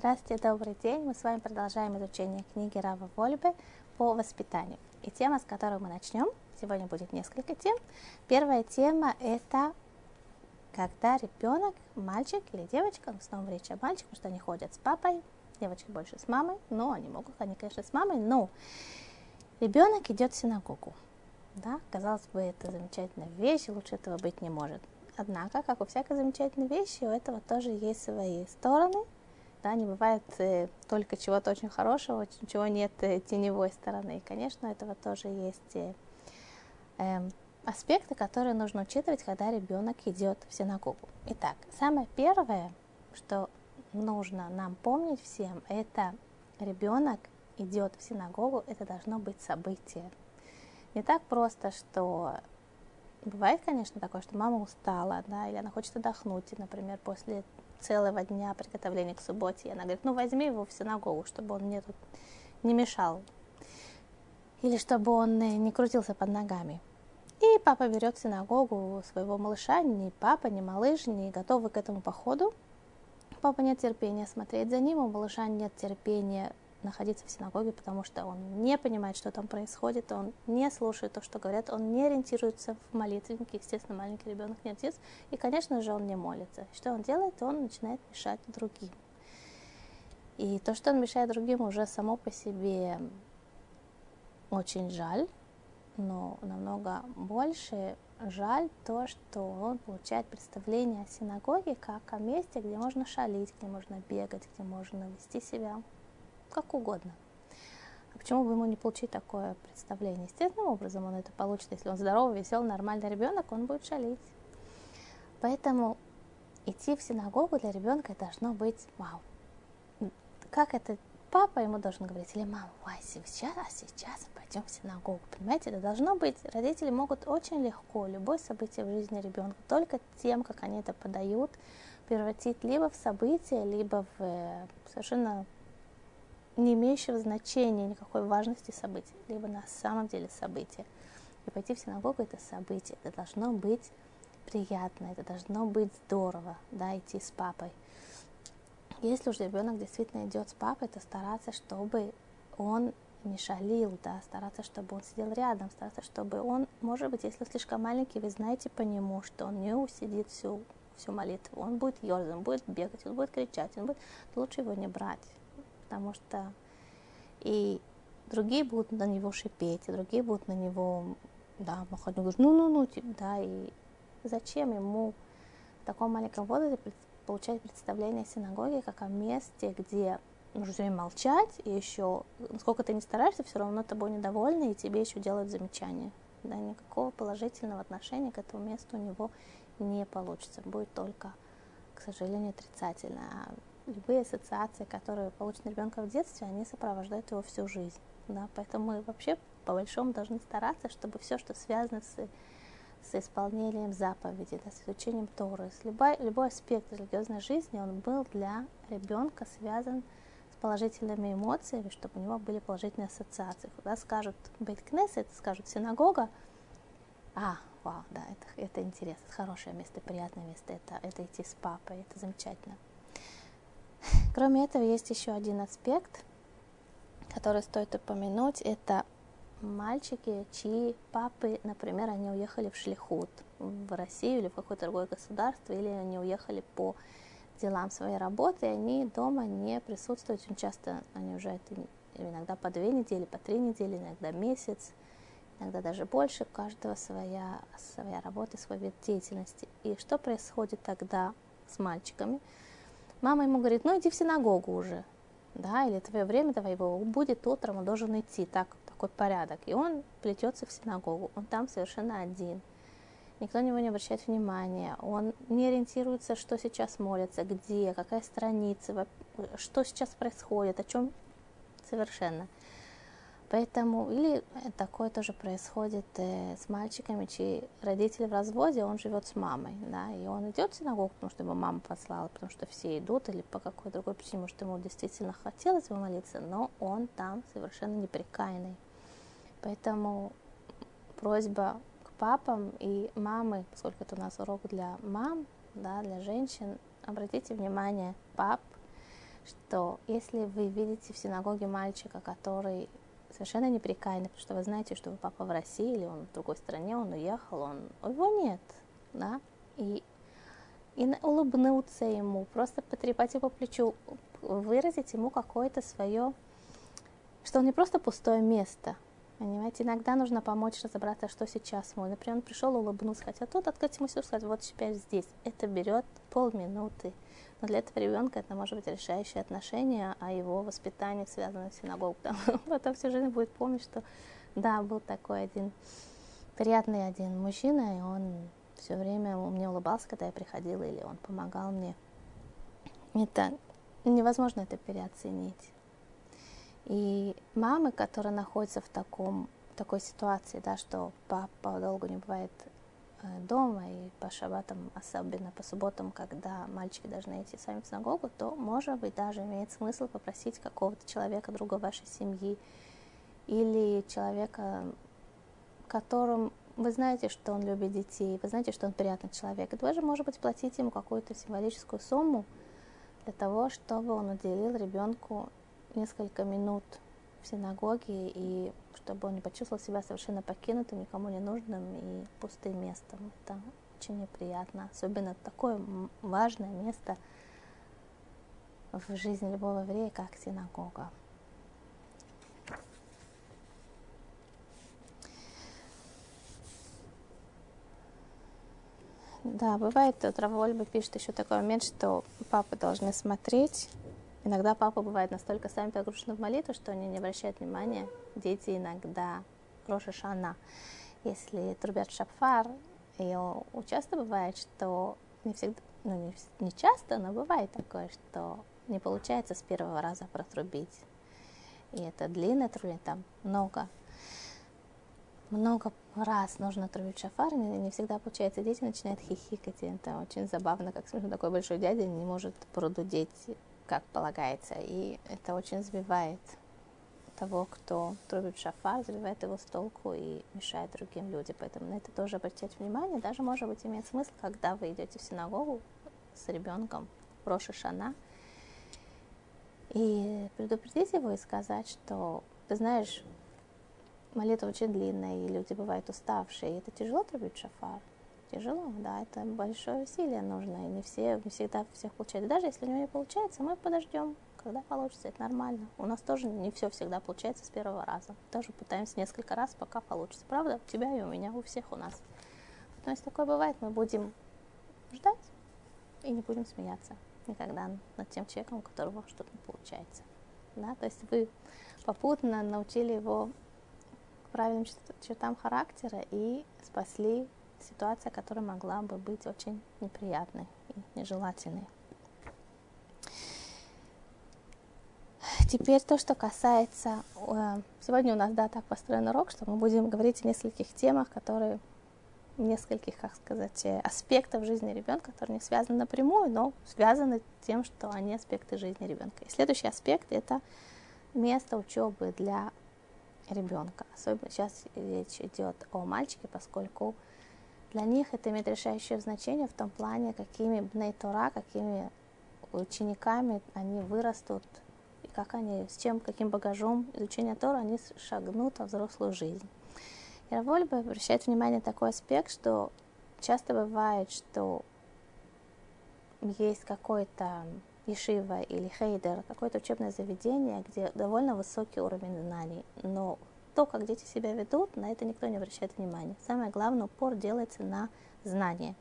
Здравствуйте, добрый день. Мы с вами продолжаем изучение книги Рава Вольбе по воспитанию. И тема, с которой мы начнем, сегодня будет несколько тем. Первая тема – это когда ребенок, мальчик или девочка, ну, снова речь о мальчике, потому что они ходят с папой, девочки больше с мамой, но они могут, они, конечно, с мамой, но ребенок идет в синагогу. Да, казалось бы, это замечательная вещь, лучше этого быть не может. Однако, как у всякой замечательной вещи, у этого тоже есть свои стороны. Да, не бывает э, только чего-то очень хорошего, чего нет э, теневой стороны. И, конечно, у этого тоже есть э, э, аспекты, которые нужно учитывать, когда ребенок идет в синагогу. Итак, самое первое, что нужно нам помнить всем, это ребенок идет в синагогу, это должно быть событие. Не так просто, что Бывает, конечно, такое, что мама устала, да, или она хочет отдохнуть, например, после целого дня приготовления к субботе, и она говорит, ну возьми его в синагогу, чтобы он мне тут не мешал, или чтобы он не крутился под ногами. И папа берет в синагогу своего малыша, ни папа, ни малыш не готовы к этому походу. Папа нет терпения смотреть за ним, у малыша нет терпения находиться в синагоге, потому что он не понимает, что там происходит, он не слушает то, что говорят, он не ориентируется в молитвеннике, естественно, маленький ребенок не отец, и, конечно же, он не молится. Что он делает? Он начинает мешать другим. И то, что он мешает другим, уже само по себе очень жаль, но намного больше жаль то, что он получает представление о синагоге как о месте, где можно шалить, где можно бегать, где можно вести себя как угодно. А почему бы ему не получить такое представление? Естественным образом он это получит. Если он здоровый, веселый, нормальный ребенок, он будет шалить. Поэтому идти в синагогу для ребенка должно быть вау. Как это папа ему должен говорить, или мама, ой, сейчас, а сейчас пойдем в синагогу. Понимаете, это должно быть, родители могут очень легко любое событие в жизни ребенка, только тем, как они это подают, превратить либо в событие, либо в э, совершенно не имеющего значения никакой важности события, либо на самом деле события. И пойти в синагогу это событие, это должно быть приятно, это должно быть здорово, да, идти с папой. Если уже ребенок действительно идет с папой, то стараться, чтобы он не шалил, да, стараться, чтобы он сидел рядом, стараться, чтобы он, может быть, если слишком маленький, вы знаете по нему, что он не усидит всю, всю молитву, он будет ерзать, он будет бегать, он будет кричать, он будет, лучше его не брать, потому что и другие будут на него шипеть, и другие будут на него, да, махать, говорят, ну-ну-ну, да, и зачем ему в таком маленьком возрасте получать представление о синагоге как о месте, где нужно все молчать, и еще, насколько ты не стараешься, все равно тобой недовольны, и тебе еще делают замечания. Да, никакого положительного отношения к этому месту у него не получится. Будет только, к сожалению, отрицательное любые ассоциации, которые получит ребенка в детстве, они сопровождают его всю жизнь. Да? Поэтому мы вообще по большому должны стараться, чтобы все, что связано с, с исполнением заповедей, да, с изучением Торы, с любой, любой аспект религиозной жизни, он был для ребенка связан с положительными эмоциями, чтобы у него были положительные ассоциации. Когда скажут Бейт Кнессет, скажут синагога, а, вау, да, это, это интересно, это хорошее место, приятное место, это, это идти с папой, это замечательно. Кроме этого, есть еще один аспект, который стоит упомянуть. Это мальчики, чьи папы, например, они уехали в Шлихут, в Россию или в какое-то другое государство, или они уехали по делам своей работы, и они дома не присутствуют. Очень часто они это иногда по две недели, по три недели, иногда месяц, иногда даже больше. У каждого своя, своя работа, свой вид деятельности. И что происходит тогда с мальчиками? Мама ему говорит, ну иди в синагогу уже, да, или твое время, давай его, будет утром, он должен идти, так, такой порядок. И он плетется в синагогу, он там совершенно один. Никто на него не обращает внимания, он не ориентируется, что сейчас молится, где, какая страница, что сейчас происходит, о чем совершенно. Поэтому, или такое тоже происходит э, с мальчиками, чьи родители в разводе, он живет с мамой, да, и он идет в синагогу, потому что его мама послала, потому что все идут, или по какой другой причине, может, ему действительно хотелось помолиться, но он там совершенно неприкаянный. Поэтому просьба к папам и мамы, поскольку это у нас урок для мам, да, для женщин, обратите внимание, пап, что если вы видите в синагоге мальчика, который совершенно неприкаянный, потому что вы знаете, что вы папа в России или он в другой стране, он уехал, он, его нет, да, и, и улыбнуться ему, просто потрепать его по плечу, выразить ему какое-то свое, что он не просто пустое место, Понимаете, иногда нужно помочь разобраться, что сейчас мой. Например, он пришел, улыбнулся, хотя тут открыть ему все, сказать, вот теперь здесь. Это берет полминуты. Но для этого ребенка это может быть решающее отношение, а его воспитание связано с синагогой. Потом всю жизнь будет помнить, что да, был такой один приятный один мужчина, и он все время мне улыбался, когда я приходила, или он помогал мне. Это невозможно это переоценить. И мамы, которые находятся в таком, такой ситуации, да, что папа долго не бывает э, дома, и по шабатам, особенно по субботам, когда мальчики должны идти сами в синагогу, то, может быть, даже имеет смысл попросить какого-то человека, друга вашей семьи, или человека, которым вы знаете, что он любит детей, вы знаете, что он приятный человек, и даже, может быть, платить ему какую-то символическую сумму для того, чтобы он уделил ребенку несколько минут в синагоге, и чтобы он не почувствовал себя совершенно покинутым, никому не нужным и пустым местом. Это очень неприятно, особенно такое важное место в жизни любого еврея, как синагога. Да, бывает, тут Равольба пишет еще такой момент, что папы должны смотреть Иногда папа бывает настолько сами погружены в молитву, что они не обращают внимания. Дети иногда Роша Шана. Если трубят шафар, и часто бывает, что не всегда, ну не, не часто, но бывает такое, что не получается с первого раза протрубить. И это длинное трубение, там много, много раз нужно трубить шафар, не, не всегда получается. Дети начинают хихикать, и это очень забавно, как смешно, такой большой дядя не может продудеть как полагается. И это очень сбивает того, кто трубит шафар, сбивает его с толку и мешает другим людям. Поэтому на это тоже обратить внимание. Даже, может быть, имеет смысл, когда вы идете в синагогу с ребенком в Роша Шана, и предупредить его и сказать, что, ты знаешь, молитва очень длинная, и люди бывают уставшие, и это тяжело трубить шафар тяжело, да, это большое усилие нужно, и не, все, не всегда всех получается. Даже если у него не получается, мы подождем, когда получится, это нормально. У нас тоже не все всегда получается с первого раза. Тоже пытаемся несколько раз, пока получится. Правда? У тебя и у меня, у всех у нас. То есть такое бывает, мы будем ждать и не будем смеяться никогда над тем человеком, у которого что-то не получается. Да? То есть вы попутно научили его правильным чертам характера и спасли ситуация, которая могла бы быть очень неприятной и нежелательной. Теперь то, что касается... Сегодня у нас, да, так построен урок, что мы будем говорить о нескольких темах, которые нескольких, как сказать, э, аспектов жизни ребенка, которые не связаны напрямую, но связаны тем, что они аспекты жизни ребенка. И следующий аспект – это место учебы для ребенка. Особенно сейчас речь идет о мальчике, поскольку для них это имеет решающее значение в том плане, какими бней Тора, какими учениками они вырастут, и как они, с чем, каким багажом изучения Тора они шагнут во взрослую жизнь. И Равольба обращает внимание на такой аспект, что часто бывает, что есть какой-то ешива или хейдер, какое-то учебное заведение, где довольно высокий уровень знаний, но то, как дети себя ведут, на это никто не обращает внимания. Самое главное, упор делается на знания.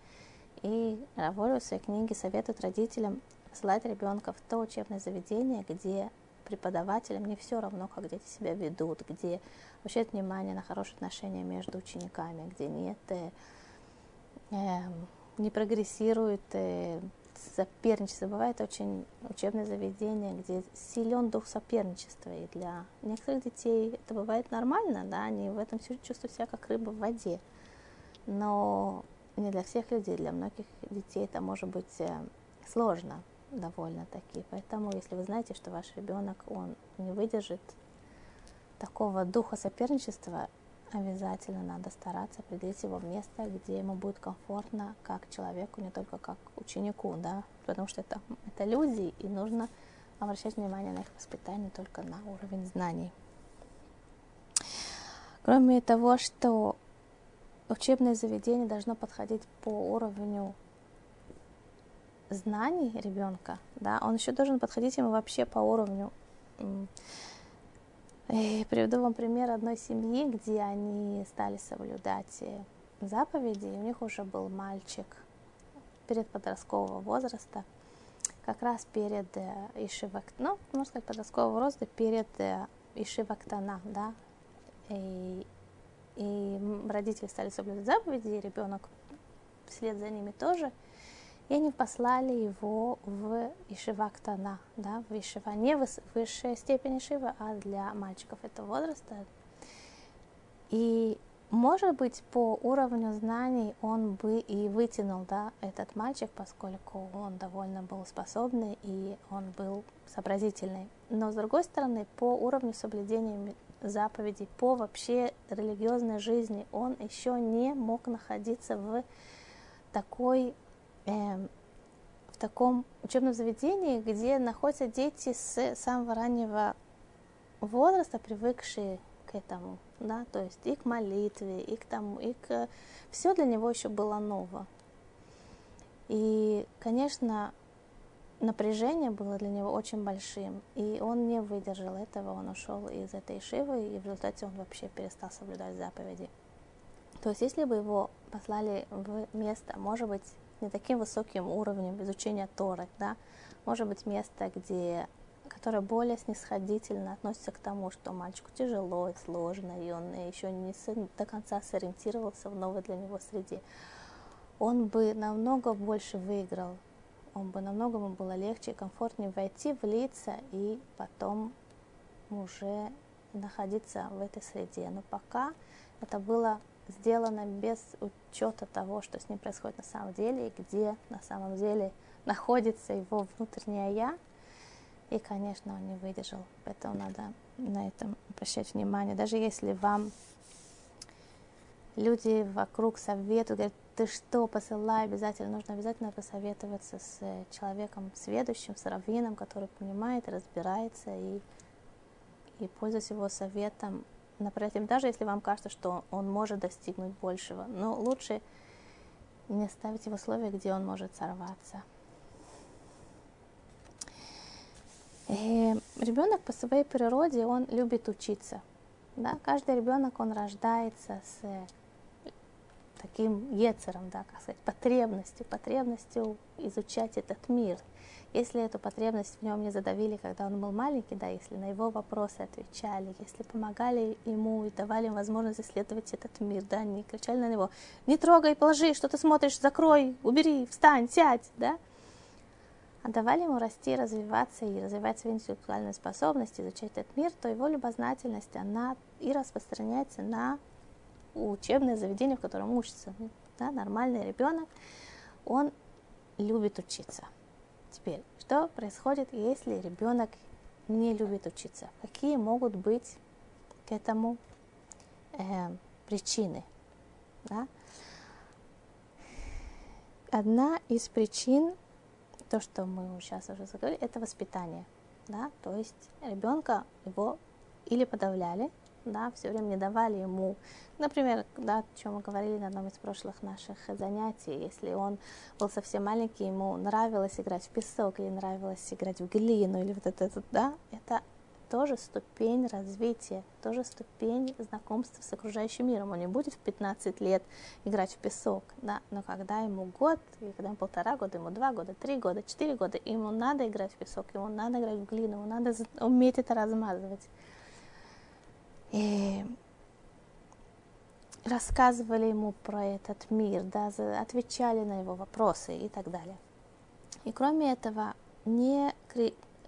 И Раволь в своей книге советует родителям ссылать ребенка в то учебное заведение, где преподавателям не все равно, как дети себя ведут, где обращают внимание на хорошие отношения между учениками, где нет, э, эм, не прогрессирует э, соперничество. Бывает очень учебное заведение, где силен дух соперничества. И для некоторых детей это бывает нормально, да, они в этом чувствуют себя как рыба в воде. Но не для всех людей, для многих детей это может быть э, сложно довольно-таки. Поэтому, если вы знаете, что ваш ребенок, он не выдержит такого духа соперничества, обязательно надо стараться определить его место, где ему будет комфортно как человеку, не только как ученику, да, потому что это, это люди, и нужно обращать внимание на их воспитание только на уровень знаний. Кроме того, что учебное заведение должно подходить по уровню знаний ребенка, да, он еще должен подходить ему вообще по уровню. И приведу вам пример одной семьи, где они стали соблюдать э, заповеди, и у них уже был мальчик перед подросткового возраста, как раз перед э, Ишивак, ну, можно сказать, подросткового роста, перед э, Ишивактана, да, и, и родители стали соблюдать заповеди, и ребенок вслед за ними тоже – и они послали его в Ишивактана, да, в Ишива, не в высшая степень Ишива, а для мальчиков этого возраста. И, может быть, по уровню знаний он бы и вытянул, да, этот мальчик, поскольку он довольно был способный и он был сообразительный. Но, с другой стороны, по уровню соблюдения заповедей, по вообще религиозной жизни, он еще не мог находиться в такой в таком учебном заведении, где находятся дети с самого раннего возраста, привыкшие к этому, да, то есть и к молитве, и к тому, и к... Все для него еще было ново. И, конечно, напряжение было для него очень большим, и он не выдержал этого, он ушел из этой шивы, и в результате он вообще перестал соблюдать заповеди. То есть, если бы его послали в место, может быть, не таким высоким уровнем изучения Торы, да, может быть место, где, которое более снисходительно относится к тому, что мальчику тяжело и сложно, и он еще не до конца сориентировался в новой для него среде, он бы намного больше выиграл, он бы намного ему было легче и комфортнее войти, влиться и потом уже находиться в этой среде. Но пока это было сделано без учета того, что с ним происходит на самом деле, и где на самом деле находится его внутреннее я. И, конечно, он не выдержал. Поэтому надо на этом обращать внимание. Даже если вам люди вокруг советуют, говорят, ты что, посылай обязательно, нужно обязательно посоветоваться с человеком сведущим, с раввином, который понимает, разбирается и, и пользуясь его советом, напротив, даже если вам кажется, что он может достигнуть большего, но лучше не ставить в условия, где он может сорваться. И ребенок по своей природе, он любит учиться. Да? Каждый ребенок, он рождается с таким ецером, да, как сказать, потребностью, потребностью изучать этот мир – если эту потребность в нем не задавили, когда он был маленький, да, если на его вопросы отвечали, если помогали ему и давали ему возможность исследовать этот мир, да, не кричали на него, не трогай, положи, что ты смотришь, закрой, убери, встань, сядь, да, а давали ему расти, развиваться и развивать свои интеллектуальные способности, изучать этот мир, то его любознательность, она и распространяется на учебное заведение, в котором учится. Да, нормальный ребенок, он любит учиться – Теперь, что происходит, если ребенок не любит учиться? Какие могут быть к этому э, причины? Да? Одна из причин, то, что мы сейчас уже заговорили, это воспитание. Да? То есть ребенка его или подавляли, да, все время не давали ему, например, да, о чем мы говорили на одном из прошлых наших занятий, если он был совсем маленький, ему нравилось играть в песок или нравилось играть в глину или вот это, да, это тоже ступень развития, тоже ступень знакомства с окружающим миром. Он не будет в 15 лет играть в песок, да, но когда ему год, и когда ему полтора года, ему два года, три года, четыре года, ему надо играть в песок, ему надо играть в глину, ему надо уметь это размазывать и рассказывали ему про этот мир, да, отвечали на его вопросы и так далее. И кроме этого, не,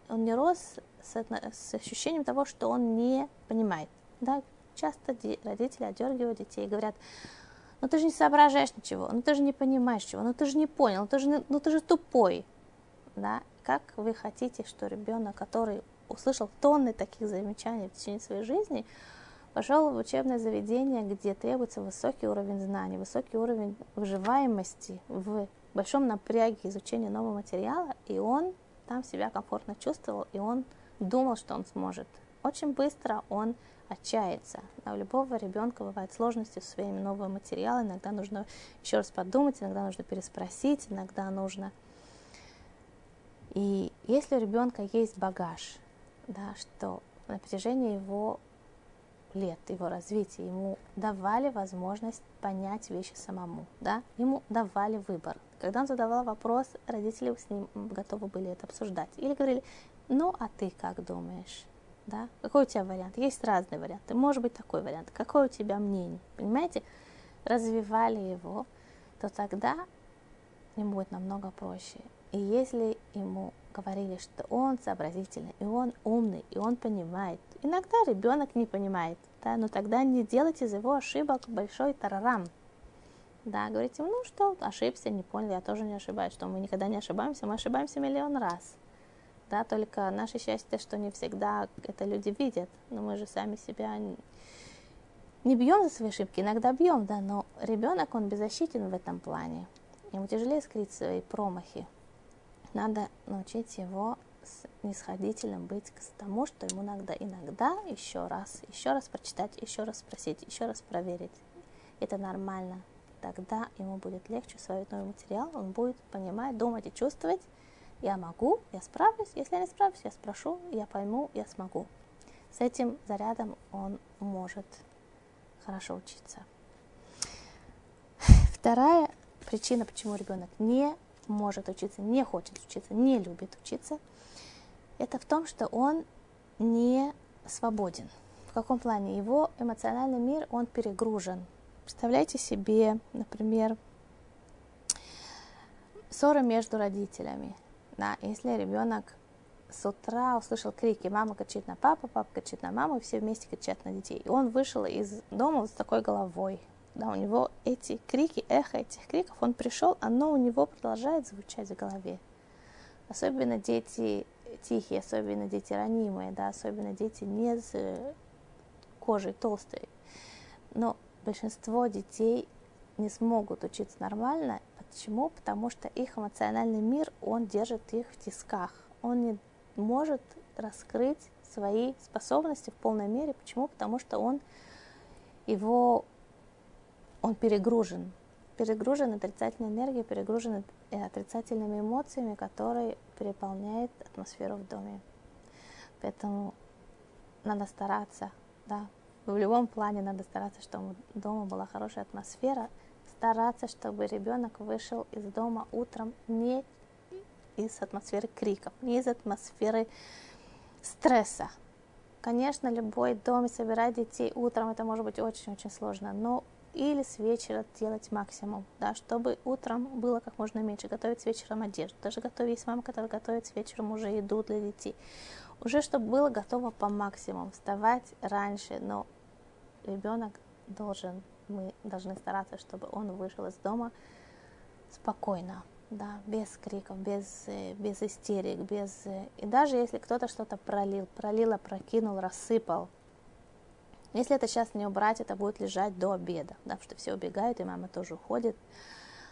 он не рос с, с ощущением того, что он не понимает. Да? Часто родители одергивают детей и говорят, ну ты же не соображаешь ничего, ну ты же не понимаешь чего, ну ты же не понял, ну ты же, ну ты же тупой. Да? Как вы хотите, что ребенок, который услышал тонны таких замечаний в течение своей жизни, пошел в учебное заведение, где требуется высокий уровень знаний, высокий уровень выживаемости в большом напряге изучения нового материала, и он там себя комфортно чувствовал, и он думал, что он сможет. Очень быстро он отчаяться. А у любого ребенка бывают сложности со своими новыми материалами. Иногда нужно еще раз подумать, иногда нужно переспросить, иногда нужно... И если у ребенка есть багаж, да, что на протяжении его лет, его развития, ему давали возможность понять вещи самому, да, ему давали выбор. Когда он задавал вопрос, родители с ним готовы были это обсуждать. Или говорили, ну, а ты как думаешь? да? Какой у тебя вариант? Есть разные варианты. Может быть такой вариант. Какое у тебя мнение? Понимаете? Развивали его, то тогда ему будет намного проще. И если ему говорили, что он сообразительный, и он умный, и он понимает, иногда ребенок не понимает, да, но тогда не делайте из его ошибок большой тарарам. Да, говорите, ну что, ошибся, не понял, я тоже не ошибаюсь, что мы никогда не ошибаемся, мы ошибаемся миллион раз да, только наше счастье, что не всегда это люди видят, но мы же сами себя не бьем за свои ошибки, иногда бьем, да, но ребенок, он беззащитен в этом плане, ему тяжелее скрыть свои промахи. Надо научить его снисходительным быть к тому, что ему надо иногда еще раз, еще раз прочитать, еще раз спросить, еще раз проверить. Это нормально. Тогда ему будет легче усвоить новый материал, он будет понимать, думать и чувствовать, я могу, я справлюсь, если я не справлюсь, я спрошу, я пойму, я смогу. С этим зарядом он может хорошо учиться. Вторая причина, почему ребенок не может учиться, не хочет учиться, не любит учиться, это в том, что он не свободен. В каком плане? Его эмоциональный мир, он перегружен. Представляете себе, например, ссоры между родителями. Да, если ребенок с утра услышал крики, мама кричит на папу, папа кричит на маму, все вместе кричат на детей. И он вышел из дома с такой головой. Да, у него эти крики, эхо этих криков, он пришел, оно у него продолжает звучать в голове. Особенно дети тихие, особенно дети ранимые, да, особенно дети не с кожей толстой. Но большинство детей не смогут учиться нормально, Почему? Потому что их эмоциональный мир, он держит их в тисках. Он не может раскрыть свои способности в полной мере. Почему? Потому что он его, он перегружен. Перегружен отрицательной энергией, перегружен э, отрицательными эмоциями, которые переполняют атмосферу в доме. Поэтому надо стараться, да, в любом плане надо стараться, чтобы дома была хорошая атмосфера, стараться, чтобы ребенок вышел из дома утром не из атмосферы криков, не из атмосферы стресса. Конечно, любой дом собирать детей утром это может быть очень-очень сложно, но или с вечера делать максимум, да, чтобы утром было как можно меньше, готовить с вечером одежду. Даже готовить есть мама, которая готовит с вечером уже еду для детей. Уже чтобы было готово по максимуму, вставать раньше, но ребенок должен мы должны стараться, чтобы он вышел из дома спокойно, да, без криков, без, э, без истерик, без... Э, и даже если кто-то что-то пролил, пролил, опрокинул, рассыпал, если это сейчас не убрать, это будет лежать до обеда, да, потому что все убегают, и мама тоже уходит.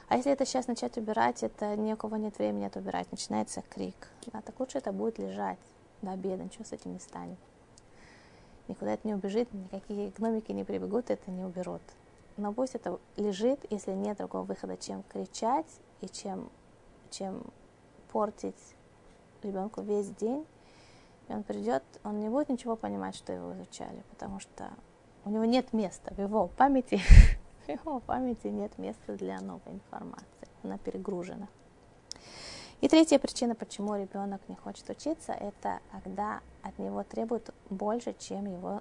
А если это сейчас начать убирать, это ни у кого нет времени это убирать, начинается крик. Да, так лучше это будет лежать до обеда, ничего с этим не станет. Никуда это не убежит, никакие гномики не прибегут, это не уберут но пусть это лежит, если нет другого выхода, чем кричать и чем, чем портить ребенку весь день. И он придет, он не будет ничего понимать, что его изучали, потому что у него нет места в его памяти, в его памяти нет места для новой информации, она перегружена. И третья причина, почему ребенок не хочет учиться, это когда от него требуют больше, чем его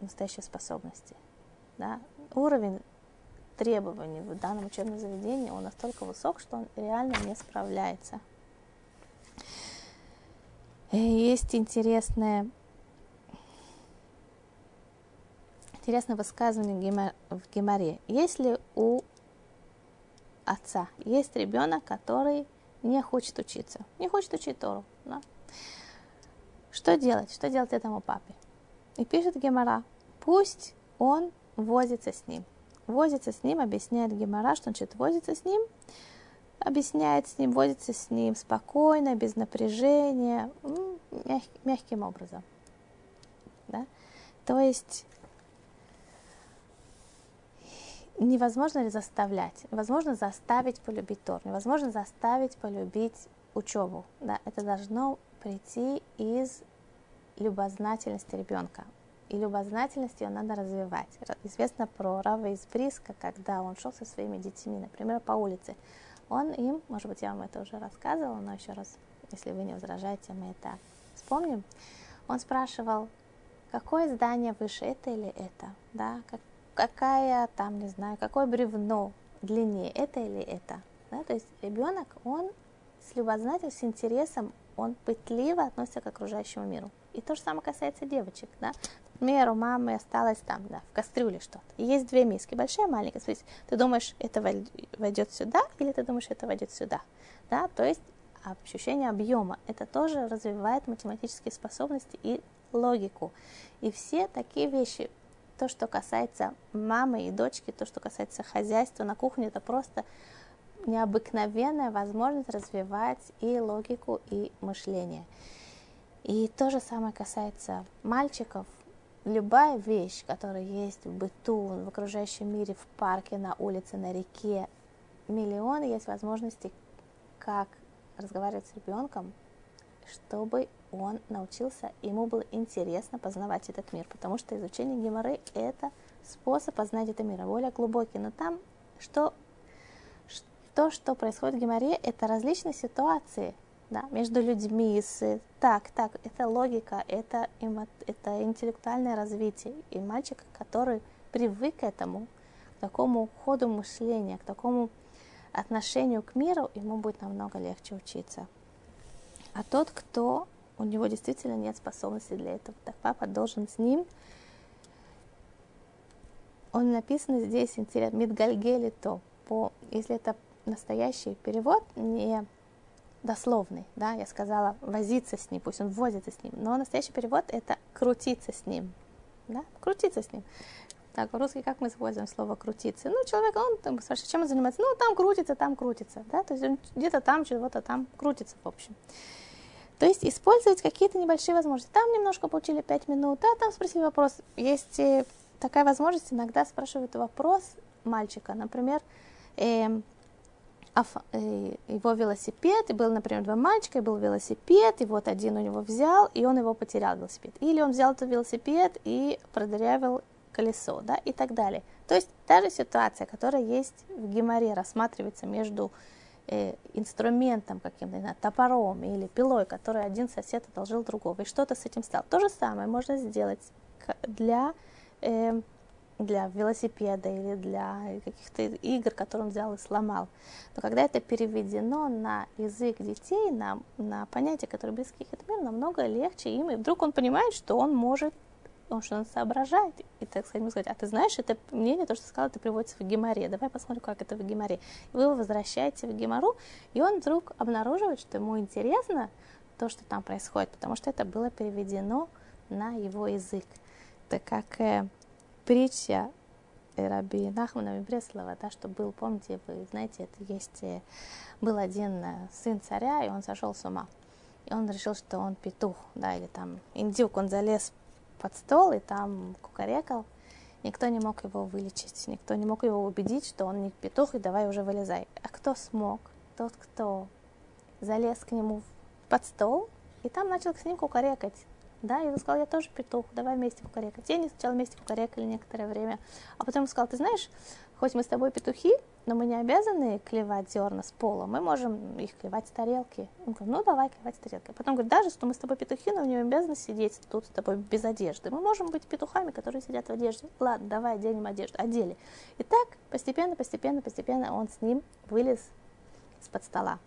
настоящие способности. Да? Уровень требований в данном учебном заведении, он настолько высок, что он реально не справляется. И есть интересное, интересное высказывание в Геморе. Если у отца есть ребенок, который не хочет учиться, не хочет учить Тору, да? что делать? Что делать этому папе? И пишет Гемора, пусть он возится с ним возится с ним, объясняет Гемора, что значит возится с ним. Объясняет с ним, водится с ним спокойно, без напряжения, мяг, мягким образом. Да? То есть невозможно ли заставлять? Невозможно заставить полюбить Тор, невозможно заставить полюбить учебу. Да? Это должно прийти из любознательности ребенка. И любознательность ее надо развивать. Известно про Рава из Бриска, когда он шел со своими детьми, например, по улице. Он им, может быть, я вам это уже рассказывала, но еще раз, если вы не возражаете, мы это вспомним. Он спрашивал, какое здание выше, это или это, да, как, какая там, не знаю, какое бревно длиннее, это или это, да, то есть ребенок, он с любознательностью, с интересом, он пытливо относится к окружающему миру. И то же самое касается девочек, да. Например, у мамы осталось там, да, в кастрюле что-то. И есть две миски, большая и маленькая. Смотрите, ты думаешь, это войдет сюда, или ты думаешь, это войдет сюда, да. То есть ощущение объема, это тоже развивает математические способности и логику. И все такие вещи, то, что касается мамы и дочки, то, что касается хозяйства на кухне, это просто необыкновенная возможность развивать и логику, и мышление. И то же самое касается мальчиков. Любая вещь, которая есть в быту, в окружающем мире, в парке, на улице, на реке, миллионы есть возможности, как разговаривать с ребенком, чтобы он научился, ему было интересно познавать этот мир, потому что изучение геморры – это способ познать этот мир, более глубокий. Но там, что, то, что происходит в геморре, это различные ситуации да, между людьми. С, так, так, это логика, это, это интеллектуальное развитие. И мальчик, который привык к этому, к такому ходу мышления, к такому отношению к миру, ему будет намного легче учиться. А тот, кто у него действительно нет способности для этого, так папа должен с ним он написан здесь, интересно, Мидгальгели то, по, если это настоящий перевод, не дословный, да, я сказала возиться с ним, пусть он возится с ним, но настоящий перевод это крутиться с ним, да, крутиться с ним. Так, в-русски как мы используем слово крутиться? Ну, человек, он там спрашивает, чем он занимается? Ну, там крутится, там крутится, да, то есть он где-то там, чего-то там крутится, в общем. То есть использовать какие-то небольшие возможности. Там немножко получили 5 минут, а там спросили вопрос. Есть э, такая возможность, иногда спрашивают вопрос мальчика, например, э, э, его велосипед, и был, например, два мальчика, и был велосипед, и вот один у него взял, и он его потерял, велосипед. Или он взял этот велосипед и продырявил колесо, да, и так далее. То есть та же ситуация, которая есть в геморе, рассматривается между э, инструментом каким-то, топором или пилой, который один сосед одолжил другого, и что-то с этим стал. То же самое можно сделать для, э, для велосипеда или для каких-то игр, которые он взял и сломал. Но когда это переведено на язык детей, на, на понятия, которые близки к этому намного легче им, и вдруг он понимает, что он может потому что он соображает, и, так сказать, сказать, а ты знаешь, это мнение, то, что ты сказал, это приводится в геморе, давай посмотрим, как это в геморе. И вы его возвращаете в гемору, и он вдруг обнаруживает, что ему интересно то, что там происходит, потому что это было переведено на его язык. Это как э, притча Раби Нахмана Бреслова, да, что был, помните, вы знаете, это есть, э, был один э, сын царя, и он сошел с ума. И он решил, что он петух, да, или там индюк, он залез под стол и там кукарекал. Никто не мог его вылечить, никто не мог его убедить, что он не петух, и давай уже вылезай. А кто смог? Тот, кто залез к нему под стол, и там начал с ним кукарекать. Да, и он сказал, я тоже петух, давай вместе кукарекать. И они сначала вместе кукарекали некоторое время, а потом сказал, ты знаешь, хоть мы с тобой петухи, но мы не обязаны клевать зерна с пола, мы можем их клевать с тарелки. Он говорит, ну давай клевать с тарелки. Потом говорит, даже что мы с тобой петухи, но не обязаны сидеть тут с тобой без одежды. Мы можем быть петухами, которые сидят в одежде. Ладно, давай оденем одежду. Одели. И так постепенно, постепенно, постепенно он с ним вылез из-под стола.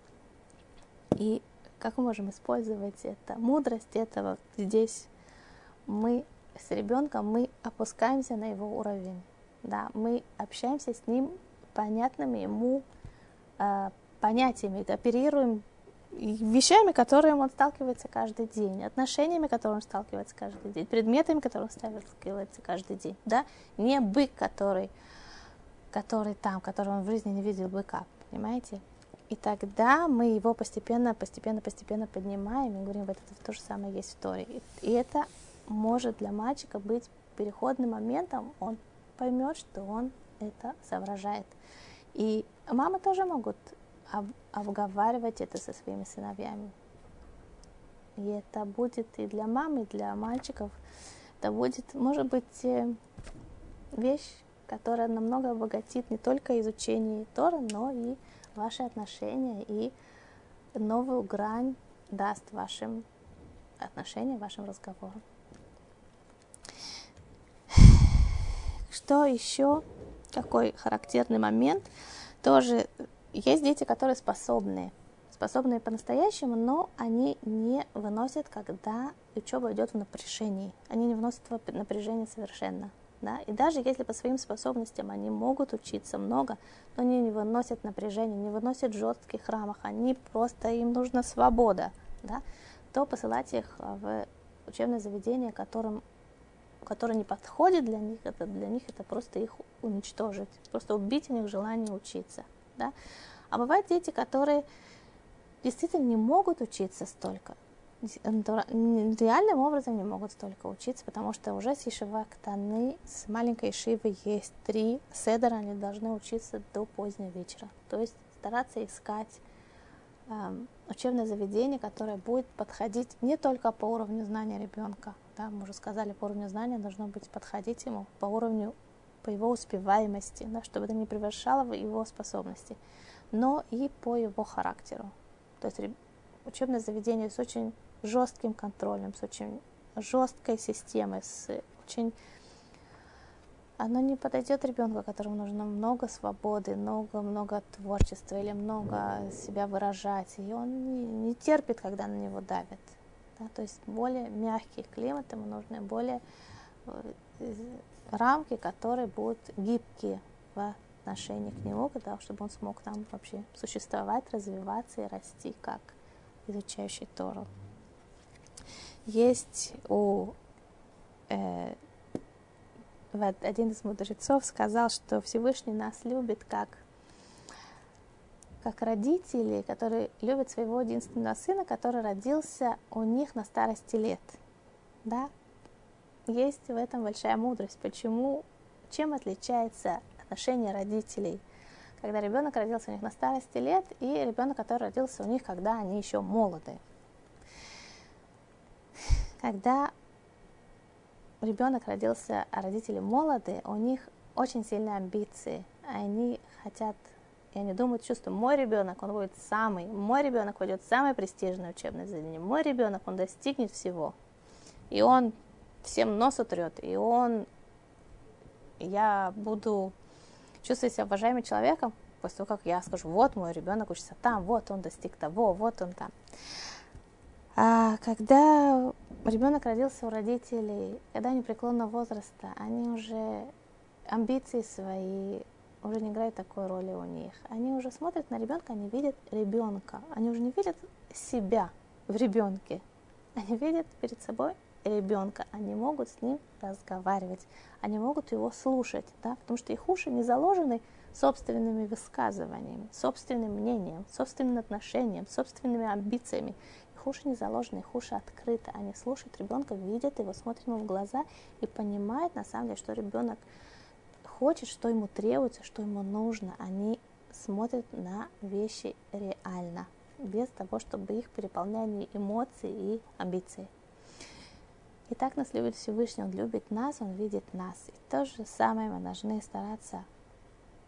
И как мы можем использовать это? Мудрость этого здесь. Мы с ребенком, мы опускаемся на его уровень. Да, мы общаемся с ним понятными ему э, понятиями, оперируем вещами, которыми он сталкивается каждый день, отношениями, которыми он сталкивается каждый день, предметами, которыми он сталкивается каждый день. Да? Не бык, который, который там, который он в жизни не видел быка, понимаете? И тогда мы его постепенно, постепенно, постепенно поднимаем и говорим, вот это то же самое есть в Торе. И это может для мальчика быть переходным моментом, он поймет, что он это соображает. И мамы тоже могут об, обговаривать это со своими сыновьями. И это будет и для мамы, и для мальчиков. Это будет, может быть, э, вещь, которая намного обогатит не только изучение Тора, но и ваши отношения и новую грань даст вашим отношениям, вашим разговорам. Что еще? Какой характерный момент? Тоже есть дети, которые способны, способны по-настоящему, но они не выносят, когда учеба идет в напряжении. Они не выносят в напряжение совершенно. Да? И даже если по своим способностям они могут учиться много, но они не выносят напряжение, не выносят жестких рамах, они просто, им нужна свобода, да? то посылать их в учебное заведение, которым, которое не подходит для них, это для них это просто их уничтожить, просто убить у них желание учиться. Да? А бывают дети, которые действительно не могут учиться столько, реальным образом не могут столько учиться, потому что уже с Ешива с маленькой Ешивы есть три седера, они должны учиться до позднего вечера. То есть стараться искать э, учебное заведение, которое будет подходить не только по уровню знания ребенка, да, мы уже сказали, по уровню знания должно быть подходить ему по уровню, по его успеваемости, да, чтобы это не превышало его способности, но и по его характеру. То есть учебное заведение с очень жестким контролем, с очень жесткой системой, с очень... Оно не подойдет ребенку, которому нужно много свободы, много-много творчества или много себя выражать. И он не, не терпит, когда на него давят. Да? То есть более мягкий климат ему нужны, более э, рамки, которые будут гибкие в отношении к нему, когда, чтобы он смог там вообще существовать, развиваться и расти как изучающий Тору есть у э, один из мудрецов сказал, что Всевышний нас любит как как родители, которые любят своего единственного сына, который родился у них на старости лет. Да? Есть в этом большая мудрость. Почему, чем отличается отношение родителей, когда ребенок родился у них на старости лет, и ребенок, который родился у них, когда они еще молоды когда ребенок родился, а родители молоды, у них очень сильные амбиции. Они хотят, и они думают, чувствуют, мой ребенок, он будет самый, мой ребенок пойдет в самое престижное учебное заведение, мой ребенок, он достигнет всего. И он всем нос утрет, и он, я буду чувствовать себя уважаемым человеком после того, как я скажу, вот мой ребенок учится там, вот он достиг того, вот он там. А когда ребенок родился у родителей, когда они преклонного возраста, они уже амбиции свои уже не играют такой роли у них. Они уже смотрят на ребенка, они видят ребенка. Они уже не видят себя в ребенке. Они видят перед собой ребенка. Они могут с ним разговаривать. Они могут его слушать, да, потому что их уши не заложены собственными высказываниями, собственным мнением, собственным отношением, собственными амбициями их уши не заложены, их уши открыты. Они слушают ребенка, видят его, смотрят ему в глаза и понимают на самом деле, что ребенок хочет, что ему требуется, что ему нужно. Они смотрят на вещи реально, без того, чтобы их переполняли эмоции и амбиции. И так нас любит Всевышний, Он любит нас, Он видит нас. И то же самое мы должны стараться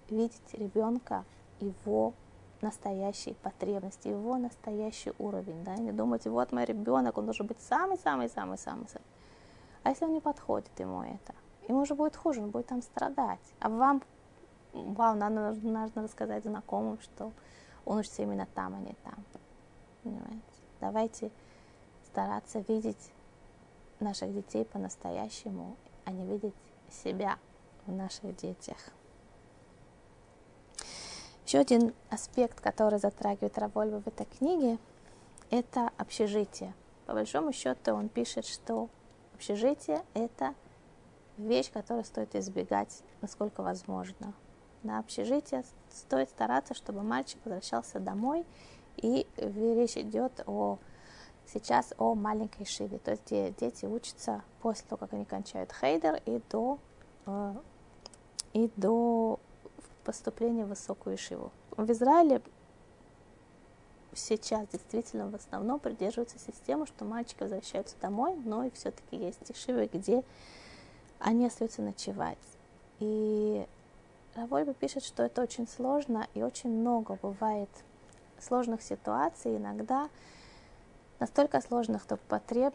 видеть ребенка, его настоящие потребности, его настоящий уровень, да, не думать, вот мой ребенок, он должен быть самый-самый-самый-самый. А если он не подходит ему это? Ему уже будет хуже, он будет там страдать. А вам, вам надо, нужно рассказать знакомым, что он учится именно там, а не там. Понимаете? Давайте стараться видеть наших детей по-настоящему, а не видеть себя в наших детях. Еще один аспект, который затрагивает Равольва в этой книге, это общежитие. По большому счету он пишет, что общежитие – это вещь, которую стоит избегать, насколько возможно. На общежитие стоит стараться, чтобы мальчик возвращался домой, и речь идет о сейчас о маленькой шиве, то есть где дети учатся после того, как они кончают хейдер и до, э, и до поступления в высокую шиву. В Израиле сейчас действительно в основном придерживаются системы, что мальчики возвращаются домой, но и все-таки есть шивы, где они остаются ночевать. И Равольба пишет, что это очень сложно и очень много бывает сложных ситуаций, иногда настолько сложных, что потреб...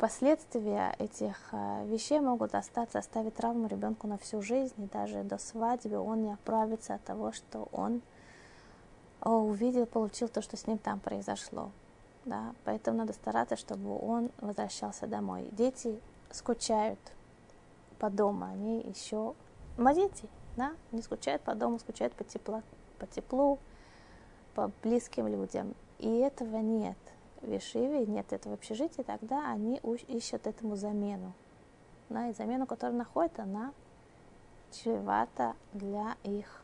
последствия этих э, вещей могут остаться, оставить травму ребенку на всю жизнь, и даже до свадьбы он не оправится от того, что он увидел, получил то, что с ним там произошло. Да? Поэтому надо стараться, чтобы он возвращался домой. Дети скучают по дому, они еще дети, да? не скучают по дому, скучают по, тепло, по теплу, по близким людям. И этого нет в Ешиве, нет этого общежития, тогда они ищут этому замену. Да, и замену, которая находит, она чревата для их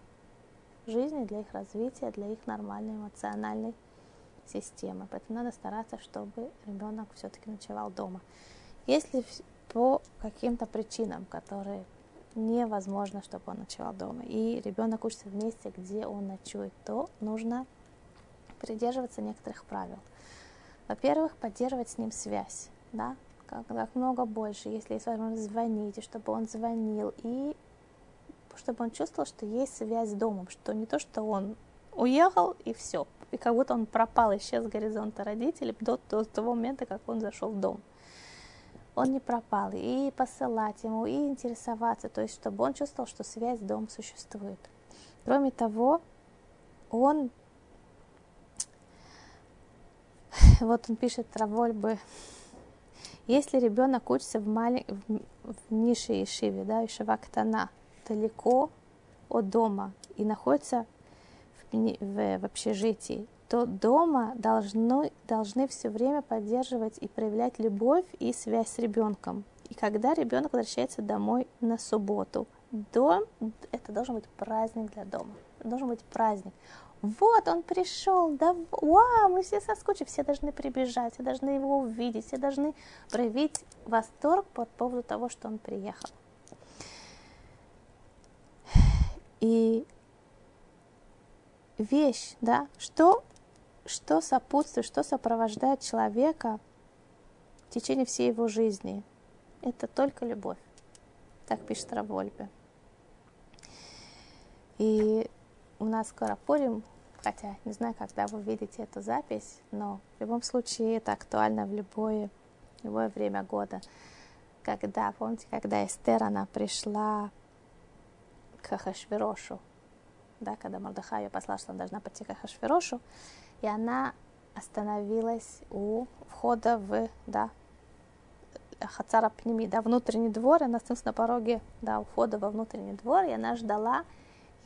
жизни, для их развития, для их нормальной эмоциональной системы. Поэтому надо стараться, чтобы ребенок все-таки ночевал дома. Если по каким-то причинам, которые невозможно, чтобы он ночевал дома, и ребенок учится в месте, где он ночует, то нужно придерживаться некоторых правил. Во-первых, поддерживать с ним связь, да, как, как много больше, если есть возможность звонить, и чтобы он звонил, и чтобы он чувствовал, что есть связь с домом, что не то, что он уехал и все, и как будто он пропал, исчез с горизонта родителей до, до того момента, как он зашел в дом. Он не пропал, и посылать ему, и интересоваться, то есть чтобы он чувствовал, что связь с домом существует. Кроме того, он, вот он пишет Равольбы, если ребенок учится в, малень... в, нише Ишиве, да, Ишива Ктана, далеко от дома и находится в, в, в общежитии, то дома должны, должны все время поддерживать и проявлять любовь и связь с ребенком. И когда ребенок возвращается домой на субботу, дом это должен быть праздник для дома. Должен быть праздник. Вот он пришел, да, вау, мы все соскучились, все должны прибежать, все должны его увидеть, все должны проявить восторг по поводу того, что он приехал. И вещь, да, что, что сопутствует, что сопровождает человека в течение всей его жизни. Это только любовь. Так пишет Равольбе. И у нас скоро Пурим, хотя не знаю, когда вы видите эту запись, но в любом случае это актуально в любое, любое время года. Когда, помните, когда Эстер, она пришла к Ахашвирошу, да, когда Мордыхай ее послал, что она должна пойти к Ахашвирошу, и она остановилась у входа в, да, Хацара Пними, да, внутренний двор, она остановилась на пороге, да, ухода во внутренний двор, и она ждала,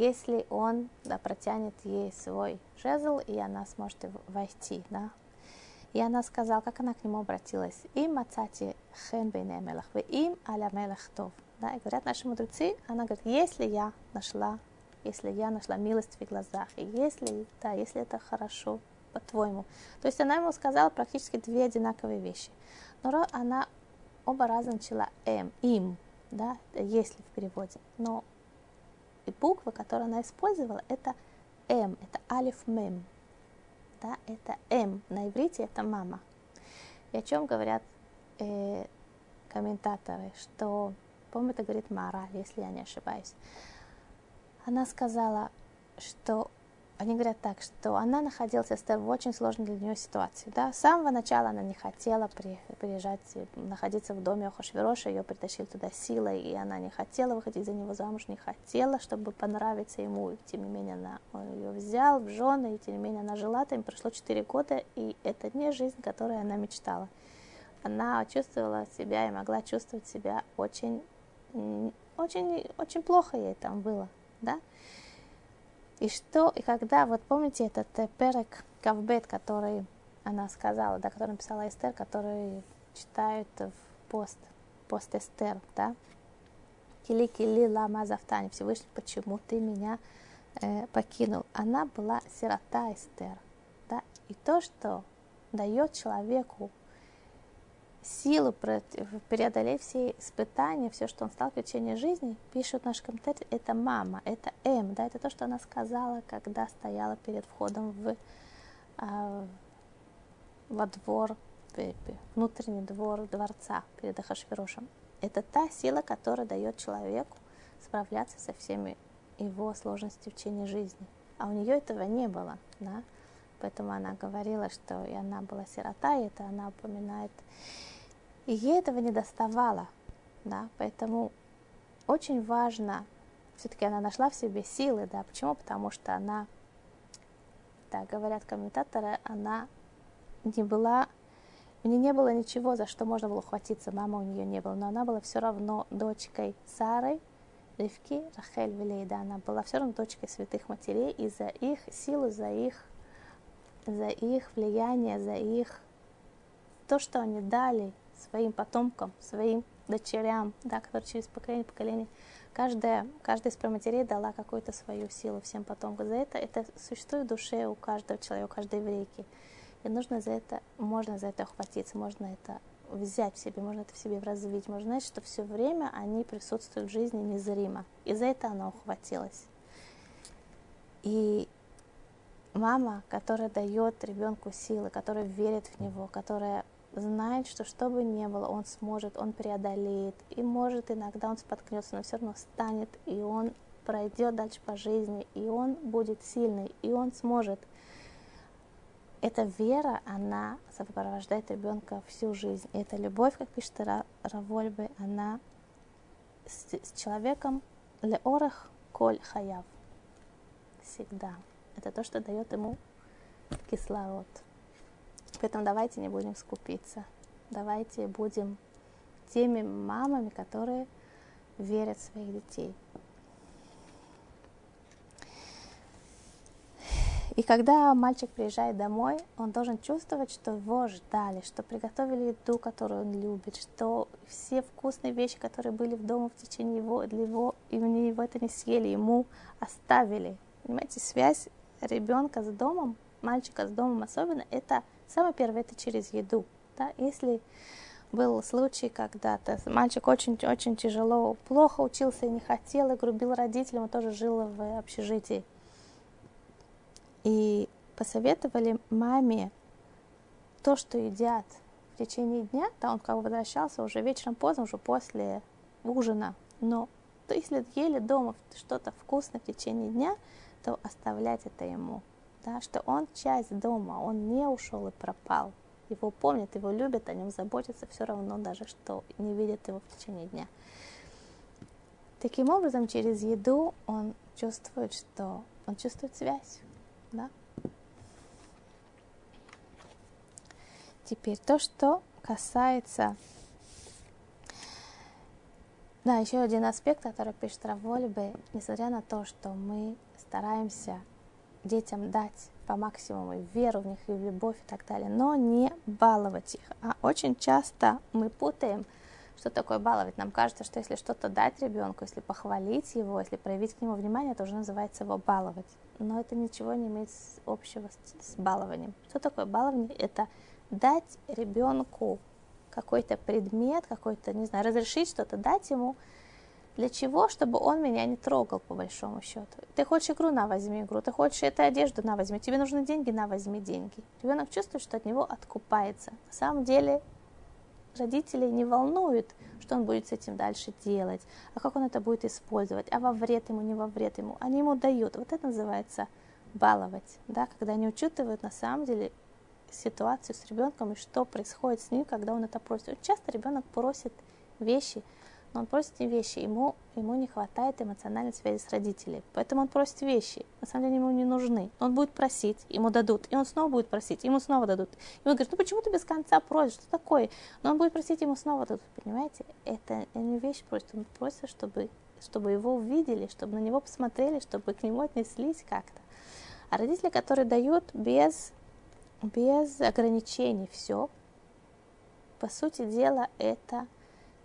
если он, да, протянет ей свой жезл, и она сможет войти, да. И она сказала, как она к нему обратилась, им мацати хен бейне мелах, им аля мелах тов, да, и говорят наши мудрецы, она говорит, если я нашла, если я нашла милость в глазах, и если, да, если это хорошо, по-твоему. То есть она ему сказала практически две одинаковые вещи. Но она оба раза начала эм, им, да, если в переводе. Но и буква, которую она использовала, это эм, это алиф мем. Да, это эм, на иврите это мама. И о чем говорят э, комментаторы, что по-моему, это говорит Мара, если я не ошибаюсь. Она сказала, что они говорят так, что она находилась Эстер в очень сложной для нее ситуации. Да? С самого начала она не хотела приезжать, находиться в доме Охашвироша, ее притащили туда силой, и она не хотела выходить за него замуж, не хотела, чтобы понравиться ему. Тем не менее, она, он ее взял в жены, и тем не менее она жила там, прошло 4 года, и это не жизнь, которой она мечтала. Она чувствовала себя и могла чувствовать себя очень очень, очень плохо ей там было, да? И что, и когда, вот помните этот э, перек Кавбет, который она сказала, да, который написала Эстер, который читают в пост, пост Эстер, да? Кили кили лама завтани, Всевышний, почему ты меня э, покинул, она была сирота Эстер. Да? И то, что дает человеку силу преодолеть все испытания, все, что он стал в течение жизни, пишут наш комментарий, это мама, это М, да, это то, что она сказала, когда стояла перед входом в, а, во двор, внутренний двор дворца перед Ахашвирошем. Это та сила, которая дает человеку справляться со всеми его сложностями в течение жизни. А у нее этого не было, да, поэтому она говорила, что и она была сирота, и это она упоминает. И ей этого не доставало, да, поэтому очень важно, все-таки она нашла в себе силы, да, почему? Потому что она, да, говорят комментаторы, она не была, у нее не было ничего, за что можно было ухватиться, мама у нее не было, но она была все равно дочкой Сары, Ривки, Рахель, Вилейда, она была все равно дочкой святых матерей, и за их силу, за их, за их влияние, за их то, что они дали своим потомкам, своим дочерям, да, которые через поколение поколение. Каждая, каждая из проматерей дала какую-то свою силу всем потомкам. За это это существует в душе у каждого человека, у каждой еврейки. И нужно за это, можно за это ухватиться, можно это взять в себе, можно это в себе развить. Можно знать, что все время они присутствуют в жизни незримо. И за это она ухватилась. И мама, которая дает ребенку силы, которая верит в него, которая знает, что что бы ни было, он сможет, он преодолеет. И может иногда он споткнется, но все равно встанет, и он пройдет дальше по жизни, и он будет сильный, и он сможет. Эта вера, она сопровождает ребенка всю жизнь. И эта любовь, как пишет Равольбе, она с, с человеком леорах коль хаяв. Всегда. Это то, что дает ему кислород. Поэтому давайте не будем скупиться. Давайте будем теми мамами, которые верят в своих детей. И когда мальчик приезжает домой, он должен чувствовать, что его ждали, что приготовили еду, которую он любит, что все вкусные вещи, которые были в доме в течение его, для его, и его это не съели, ему оставили. Понимаете, связь ребенка с домом, мальчика с домом особенно, это Самое первое это через еду. Да? Если был случай, когда-то мальчик очень-очень тяжело, плохо учился и не хотел, и грубил родителям, он тоже жил в общежитии. И посоветовали маме то, что едят в течение дня, да, он как бы возвращался уже вечером поздно, уже после ужина, но то если ели дома что-то вкусное в течение дня, то оставлять это ему да, что он часть дома, он не ушел и пропал. Его помнят, его любят, о нем заботятся все равно, даже что не видят его в течение дня. Таким образом, через еду он чувствует, что он чувствует связь. Да? Теперь то, что касается... Да, еще один аспект, который пишет Равольбе, несмотря на то, что мы стараемся детям дать по максимуму веру в них и любовь и так далее, но не баловать их. А очень часто мы путаем, что такое баловать. Нам кажется, что если что-то дать ребенку, если похвалить его, если проявить к нему внимание, это уже называется его баловать. Но это ничего не имеет общего с, с балованием. Что такое балование? Это дать ребенку какой-то предмет, какой-то, не знаю, разрешить что-то, дать ему, для чего? Чтобы он меня не трогал, по большому счету. Ты хочешь игру, на возьми игру. Ты хочешь эту одежду, на возьми. Тебе нужны деньги, на возьми деньги. Ребенок чувствует, что от него откупается. На самом деле родителей не волнует, что он будет с этим дальше делать, а как он это будет использовать, а во вред ему, не во вред ему. Они ему дают. Вот это называется баловать, да, когда они учитывают на самом деле ситуацию с ребенком и что происходит с ним, когда он это просит. часто ребенок просит вещи, но он просит не вещи, ему, ему не хватает эмоциональной связи с родителями. Поэтому он просит вещи, на самом деле ему не нужны. Он будет просить, ему дадут, и он снова будет просить, ему снова дадут. И он говорит, ну почему ты без конца просишь, что такое? Но он будет просить, ему снова дадут, понимаете? Это не вещь просит, он просит, чтобы, чтобы его увидели, чтобы на него посмотрели, чтобы к нему отнеслись как-то. А родители, которые дают без, без ограничений все, по сути дела, это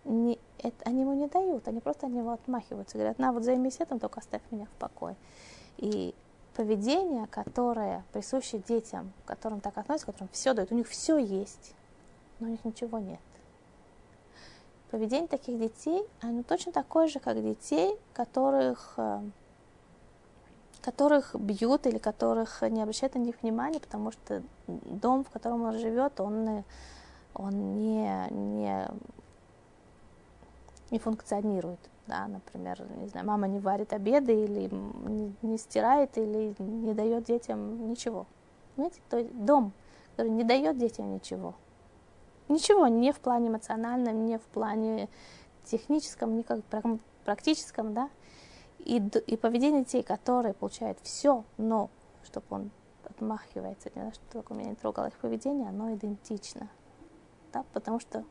не, это, они ему не дают, они просто от него отмахиваются, говорят, на, вот займись этим, только оставь меня в покое. И поведение, которое присуще детям, к которым так относятся, которым все дают, у них все есть, но у них ничего нет. Поведение таких детей, оно точно такое же, как детей, которых, э, которых бьют или которых не обращают на них внимания, потому что дом, в котором он живет, он, он не, не, не функционирует да, например, не знаю, мама не варит обеды или не, стирает или не дает детям ничего. Понимаете? То есть дом, который не дает детям ничего. Ничего, не в плане эмоциональном, не в плане техническом, не как практическом, да. И, и поведение детей, которые получают все, но чтобы он отмахивается, не что такое меня не трогало их поведение, оно идентично. Да, потому что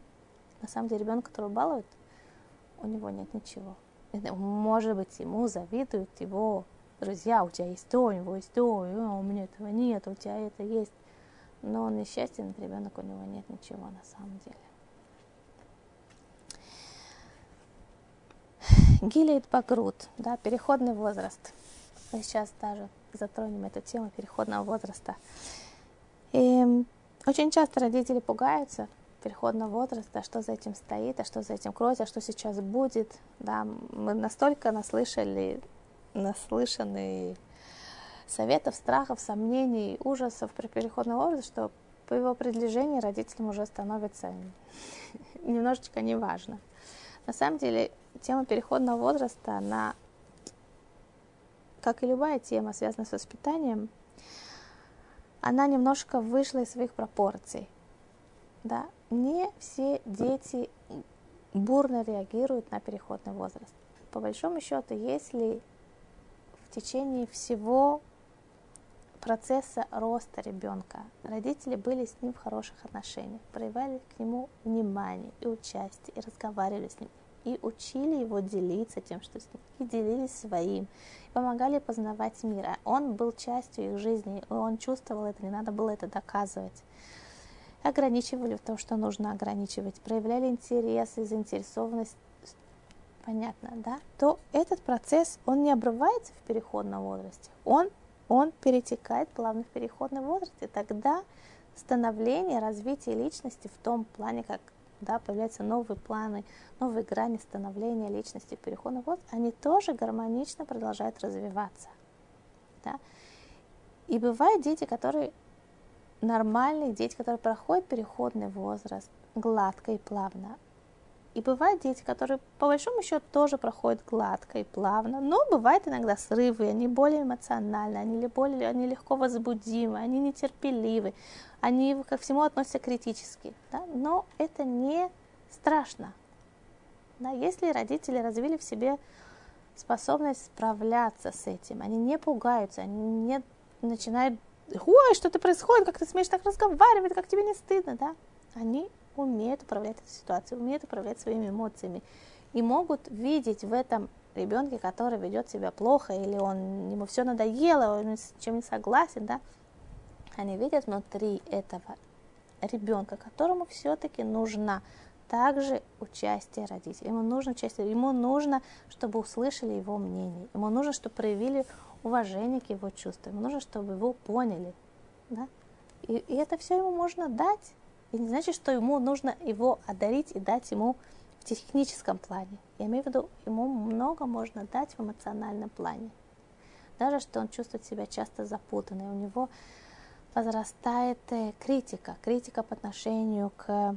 на самом деле ребенок, которого балуют, у него нет ничего. Может быть, ему завидуют его друзья, у тебя есть то, у него есть то, у меня этого нет, у тебя это есть. Но он несчастен, ребенок, у него нет ничего на самом деле. Гилейт Багрут, да, переходный возраст. Мы сейчас даже затронем эту тему переходного возраста. И очень часто родители пугаются, переходного возраста, что за этим стоит, а что за этим кроется, а что сейчас будет. Да, мы настолько наслышали, наслышаны советов, страхов, сомнений, ужасов при переходном возрасте, что по его приближении родителям уже становится немножечко неважно. На самом деле, тема переходного возраста, она, как и любая тема, связанная с воспитанием, она немножко вышла из своих пропорций. Да? не все дети бурно реагируют на переходный возраст. По большому счету, если в течение всего процесса роста ребенка родители были с ним в хороших отношениях, проявляли к нему внимание и участие, и разговаривали с ним, и учили его делиться тем, что с ним, и делились своим, и помогали познавать мир. А он был частью их жизни, и он чувствовал это, не надо было это доказывать ограничивали в том, что нужно ограничивать, проявляли интерес и заинтересованность, понятно, да, то этот процесс, он не обрывается в переходном возрасте, он, он перетекает плавно в переходный возраст, и тогда становление, развитие личности в том плане, как да, появляются новые планы, новые грани становления личности в переходном возрасте, они тоже гармонично продолжают развиваться. Да? И бывают дети, которые нормальные дети, которые проходят переходный возраст гладко и плавно. И бывают дети, которые по большому счету тоже проходят гладко и плавно, но бывают иногда срывы, они более эмоциональны, они, более, они легко возбудимы, они нетерпеливы, они ко всему относятся критически. Да? Но это не страшно. Да? Если родители развили в себе способность справляться с этим, они не пугаются, они не начинают ой, что-то происходит, как ты смеешь так разговаривать, как тебе не стыдно, да? Они умеют управлять этой ситуацией, умеют управлять своими эмоциями и могут видеть в этом ребенке, который ведет себя плохо, или он, ему все надоело, он с чем не согласен, да, они видят внутри этого ребенка, которому все-таки нужна также участие родителей. Ему нужно участие, ему нужно, чтобы услышали его мнение, ему нужно, чтобы проявили уважение к его чувствам, нужно, чтобы его поняли. Да? И, и это все ему можно дать. И не значит, что ему нужно его одарить и дать ему в техническом плане. Я имею в виду, ему много можно дать в эмоциональном плане. Даже что он чувствует себя часто запутанным, у него возрастает э, критика, критика по отношению к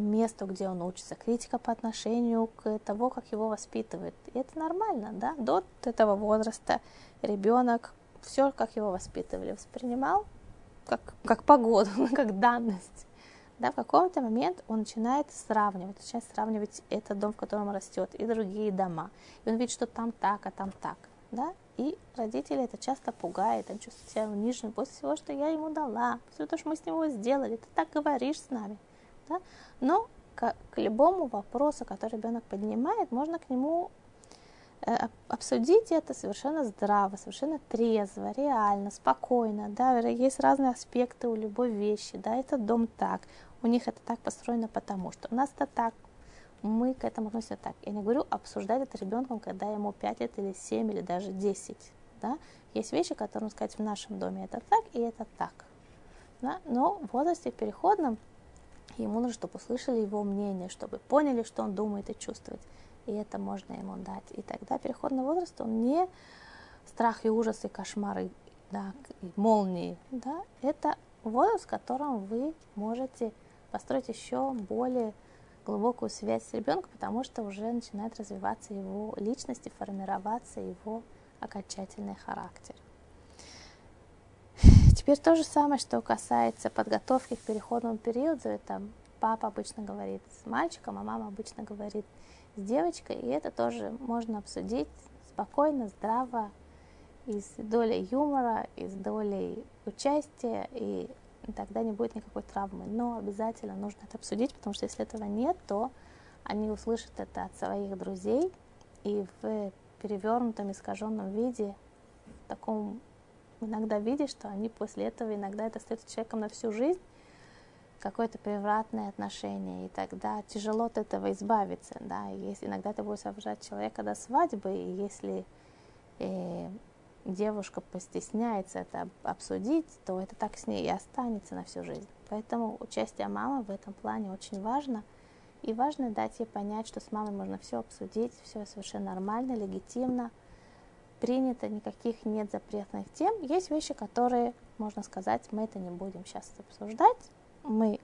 месту, где он учится, критика по отношению к тому, как его воспитывают. И это нормально, да? До этого возраста ребенок все, как его воспитывали, воспринимал как, как погоду, как данность. Да, в какой-то момент он начинает сравнивать, начинает сравнивать этот дом, в котором растет, и другие дома. И он видит, что там так, а там так. Да? И родители это часто пугает, он чувствует себя униженным после всего, что я ему дала, после того, что мы с ним его сделали, ты так говоришь с нами. Да? Но к, к любому вопросу, который ребенок поднимает, можно к нему э, обсудить это совершенно здраво, совершенно трезво, реально, спокойно. Да? Есть разные аспекты у любой вещи. Да? Это дом так, у них это так построено потому, что у нас это так, мы к этому относимся так. Я не говорю обсуждать это ребенком, когда ему 5 лет или 7 или даже 10. да, есть вещи, которые, сказать, в нашем доме это так и это так, да, но в возрасте переходном ему нужно, чтобы услышали его мнение, чтобы поняли, что он думает и чувствует, и это можно ему дать, и тогда переходный возраст, он не страх и ужас и кошмары, да, и молнии, да, это возраст, в котором вы можете построить еще более глубокую связь с ребенком, потому что уже начинает развиваться его личность и формироваться его окончательный характер. Теперь то же самое, что касается подготовки к переходному периоду. Это папа обычно говорит с мальчиком, а мама обычно говорит с девочкой. И это тоже можно обсудить спокойно, здраво, и с долей юмора, и с долей участия, и тогда не будет никакой травмы. Но обязательно нужно это обсудить, потому что если этого нет, то они услышат это от своих друзей, и в перевернутом, искаженном виде, в таком иногда видишь, что они после этого иногда это остается человеком на всю жизнь, какое-то превратное отношение, и тогда тяжело от этого избавиться, да, и если иногда ты будешь обожать человека до свадьбы, и если э, девушка постесняется это обсудить, то это так с ней и останется на всю жизнь. Поэтому участие мамы в этом плане очень важно. И важно дать ей понять, что с мамой можно все обсудить, все совершенно нормально, легитимно, принято, никаких нет запретных тем. Есть вещи, которые, можно сказать, мы это не будем сейчас обсуждать. Мы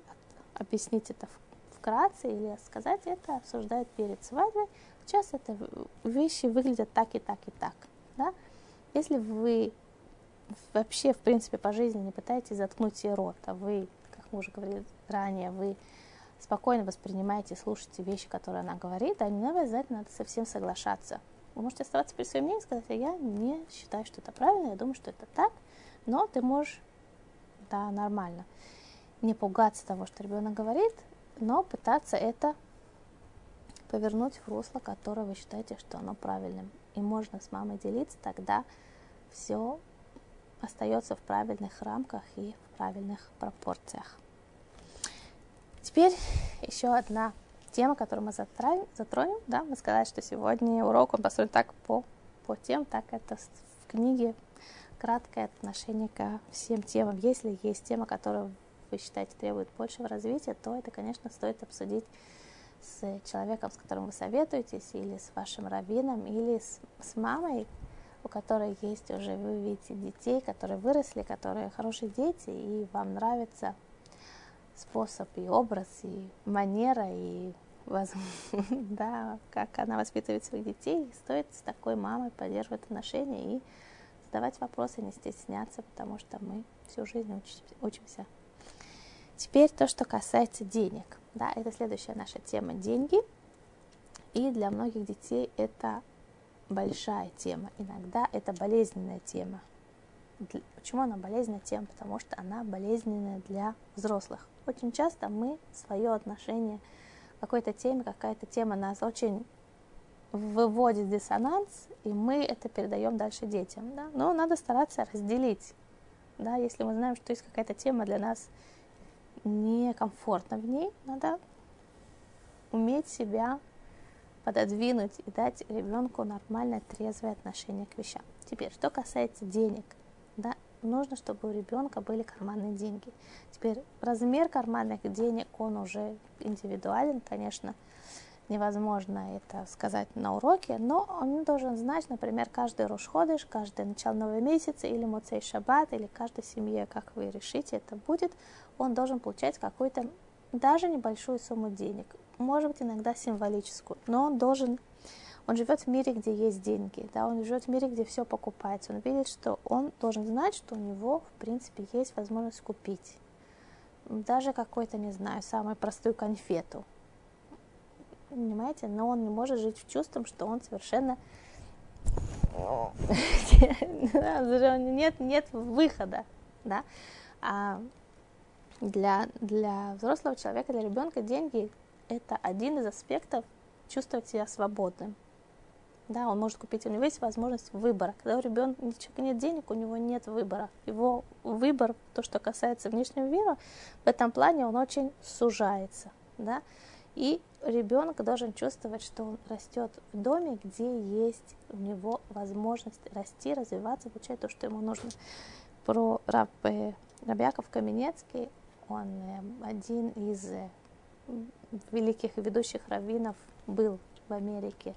объяснить это вкратце или сказать это обсуждают перед свадьбой. Сейчас это вещи выглядят так и так и так. Да? Если вы вообще, в принципе, по жизни не пытаетесь заткнуть себе рот, а вы, как мы уже говорили ранее, вы спокойно воспринимаете, слушаете вещи, которые она говорит, а не обязательно надо совсем соглашаться. Вы можете оставаться при своем мнении и сказать, а я не считаю, что это правильно, я думаю, что это так, но ты можешь, да, нормально, не пугаться того, что ребенок говорит, но пытаться это повернуть в русло, которое вы считаете, что оно правильным и можно с мамой делиться, тогда все остается в правильных рамках и в правильных пропорциях. Теперь еще одна тема, которую мы затронем. затронем да? Мы сказали, что сегодня урок он построен так по, по тем, так это в книге краткое отношение ко всем темам. Если есть тема, которая вы считаете требует большего развития, то это, конечно, стоит обсудить с человеком, с которым вы советуетесь, или с вашим раввином, или с, с мамой, у которой есть уже, вы видите, детей, которые выросли, которые хорошие дети, и вам нравится способ и образ, и манера, и да, как она воспитывает своих детей. стоит с такой мамой поддерживать отношения и задавать вопросы, не стесняться, потому что мы всю жизнь учимся. Теперь то, что касается денег. Да, это следующая наша тема – деньги. И для многих детей это большая тема. Иногда это болезненная тема. Почему она болезненная тема? Потому что она болезненная для взрослых. Очень часто мы свое отношение к какой-то теме, какая-то тема нас очень выводит в диссонанс, и мы это передаем дальше детям. Да? Но надо стараться разделить. Да? Если мы знаем, что есть какая-то тема для нас – некомфортно в ней, надо уметь себя пододвинуть и дать ребенку нормальное, трезвое отношение к вещам. Теперь, что касается денег, да, нужно, чтобы у ребенка были карманные деньги. Теперь размер карманных денег, он уже индивидуален, конечно, невозможно это сказать на уроке, но он должен знать, например, каждый Рошходыш, каждый начало нового месяца, или Моцей Шаббат, или каждой семье, как вы решите, это будет, он должен получать какую-то даже небольшую сумму денег, может быть, иногда символическую, но он должен, он живет в мире, где есть деньги, да, он живет в мире, где все покупается, он видит, что он должен знать, что у него, в принципе, есть возможность купить даже какой-то, не знаю, самую простую конфету, понимаете, но он не может жить в чувством, что он совершенно нет, нет выхода, да. А для, для взрослого человека, для ребенка деньги – это один из аспектов чувствовать себя свободным. Да, он может купить, у него есть возможность выбора. Когда у ребенка нет денег, у него нет выбора. Его выбор, то, что касается внешнего мира, в этом плане он очень сужается. Да? И ребенок должен чувствовать, что он растет в доме, где есть у него возможность расти, развиваться, получать то, что ему нужно. Про Раб, э, Рабьяков Каменецкий, он э, один из великих ведущих раввинов был в Америке.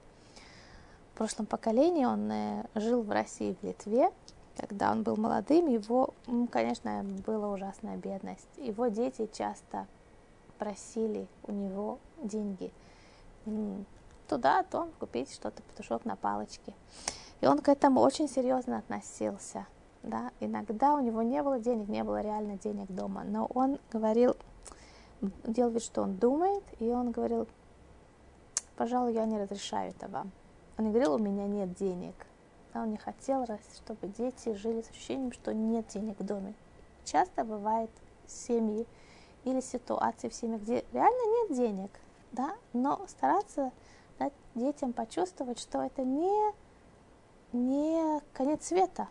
В прошлом поколении он жил в России, в Литве, когда он был молодым, его, конечно, была ужасная бедность. Его дети часто просили у него деньги туда, то купить что-то, петушок на палочке. И он к этому очень серьезно относился. Да? Иногда у него не было денег, не было реально денег дома, но он говорил, делал вид, что он думает, и он говорил, пожалуй, я не разрешаю это вам. Он говорил, у меня нет денег. Да, он не хотел, чтобы дети жили с ощущением, что нет денег в доме. Часто бывает семьи, или ситуации в семье, где реально нет денег, да, но стараться дать детям почувствовать, что это не, не конец света,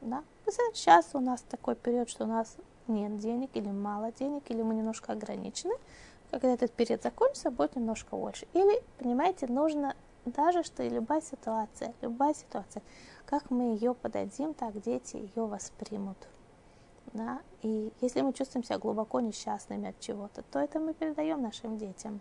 да. Сейчас у нас такой период, что у нас нет денег или мало денег, или мы немножко ограничены. Когда этот период закончится, будет немножко больше. Или, понимаете, нужно даже, что и любая ситуация, любая ситуация, как мы ее подадим, так дети ее воспримут да, и если мы чувствуем себя глубоко несчастными от чего-то, то это мы передаем нашим детям.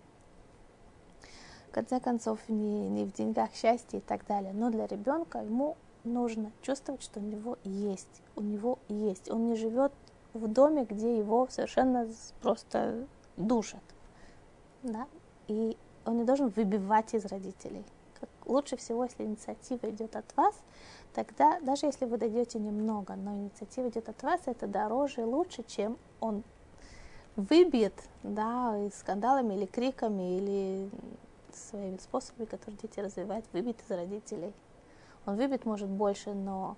В конце концов, не, не в деньгах счастье и так далее, но для ребенка ему нужно чувствовать, что у него есть, у него есть. Он не живет в доме, где его совершенно просто душат, да, и он не должен выбивать из родителей. Лучше всего, если инициатива идет от вас, тогда даже если вы дойдете немного, но инициатива идет от вас, это дороже и лучше, чем он выбьет, да, и скандалами или криками, или своими способами, которые дети развивают, выбьет из родителей. Он выбьет, может, больше, но,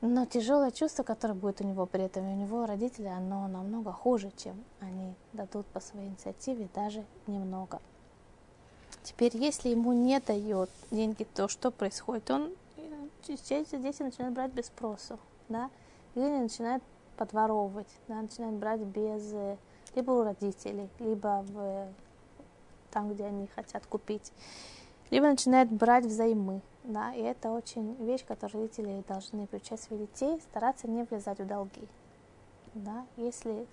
но тяжелое чувство, которое будет у него при этом, и у него родители, оно намного хуже, чем они дадут по своей инициативе, даже немного. Теперь, если ему не дает деньги, то что происходит? Он эти дети начинают брать без спросу, да, или начинают подворовывать, да, начинают брать без, э, либо у родителей, либо в, там, где они хотят купить, либо начинают брать взаймы, да, и это очень вещь, которую родители должны приучать своих детей, стараться не влезать в долги, да, если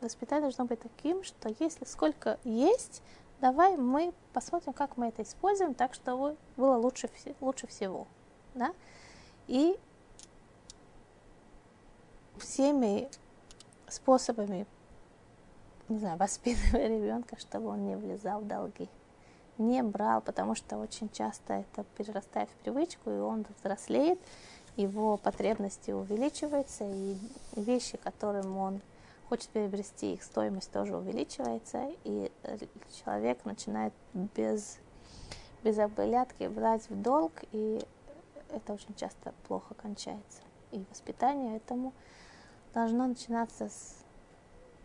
воспитание должно быть таким, что если сколько есть, давай мы посмотрим, как мы это используем, так чтобы было лучше, лучше всего да, и всеми способами, не знаю, воспитывая ребенка, чтобы он не влезал в долги. Не брал, потому что очень часто это перерастает в привычку, и он взрослеет, его потребности увеличиваются, и вещи, которым он хочет приобрести, их стоимость тоже увеличивается, и человек начинает без, без оглядки брать в долг, и это очень часто плохо кончается. И воспитание этому должно начинаться с,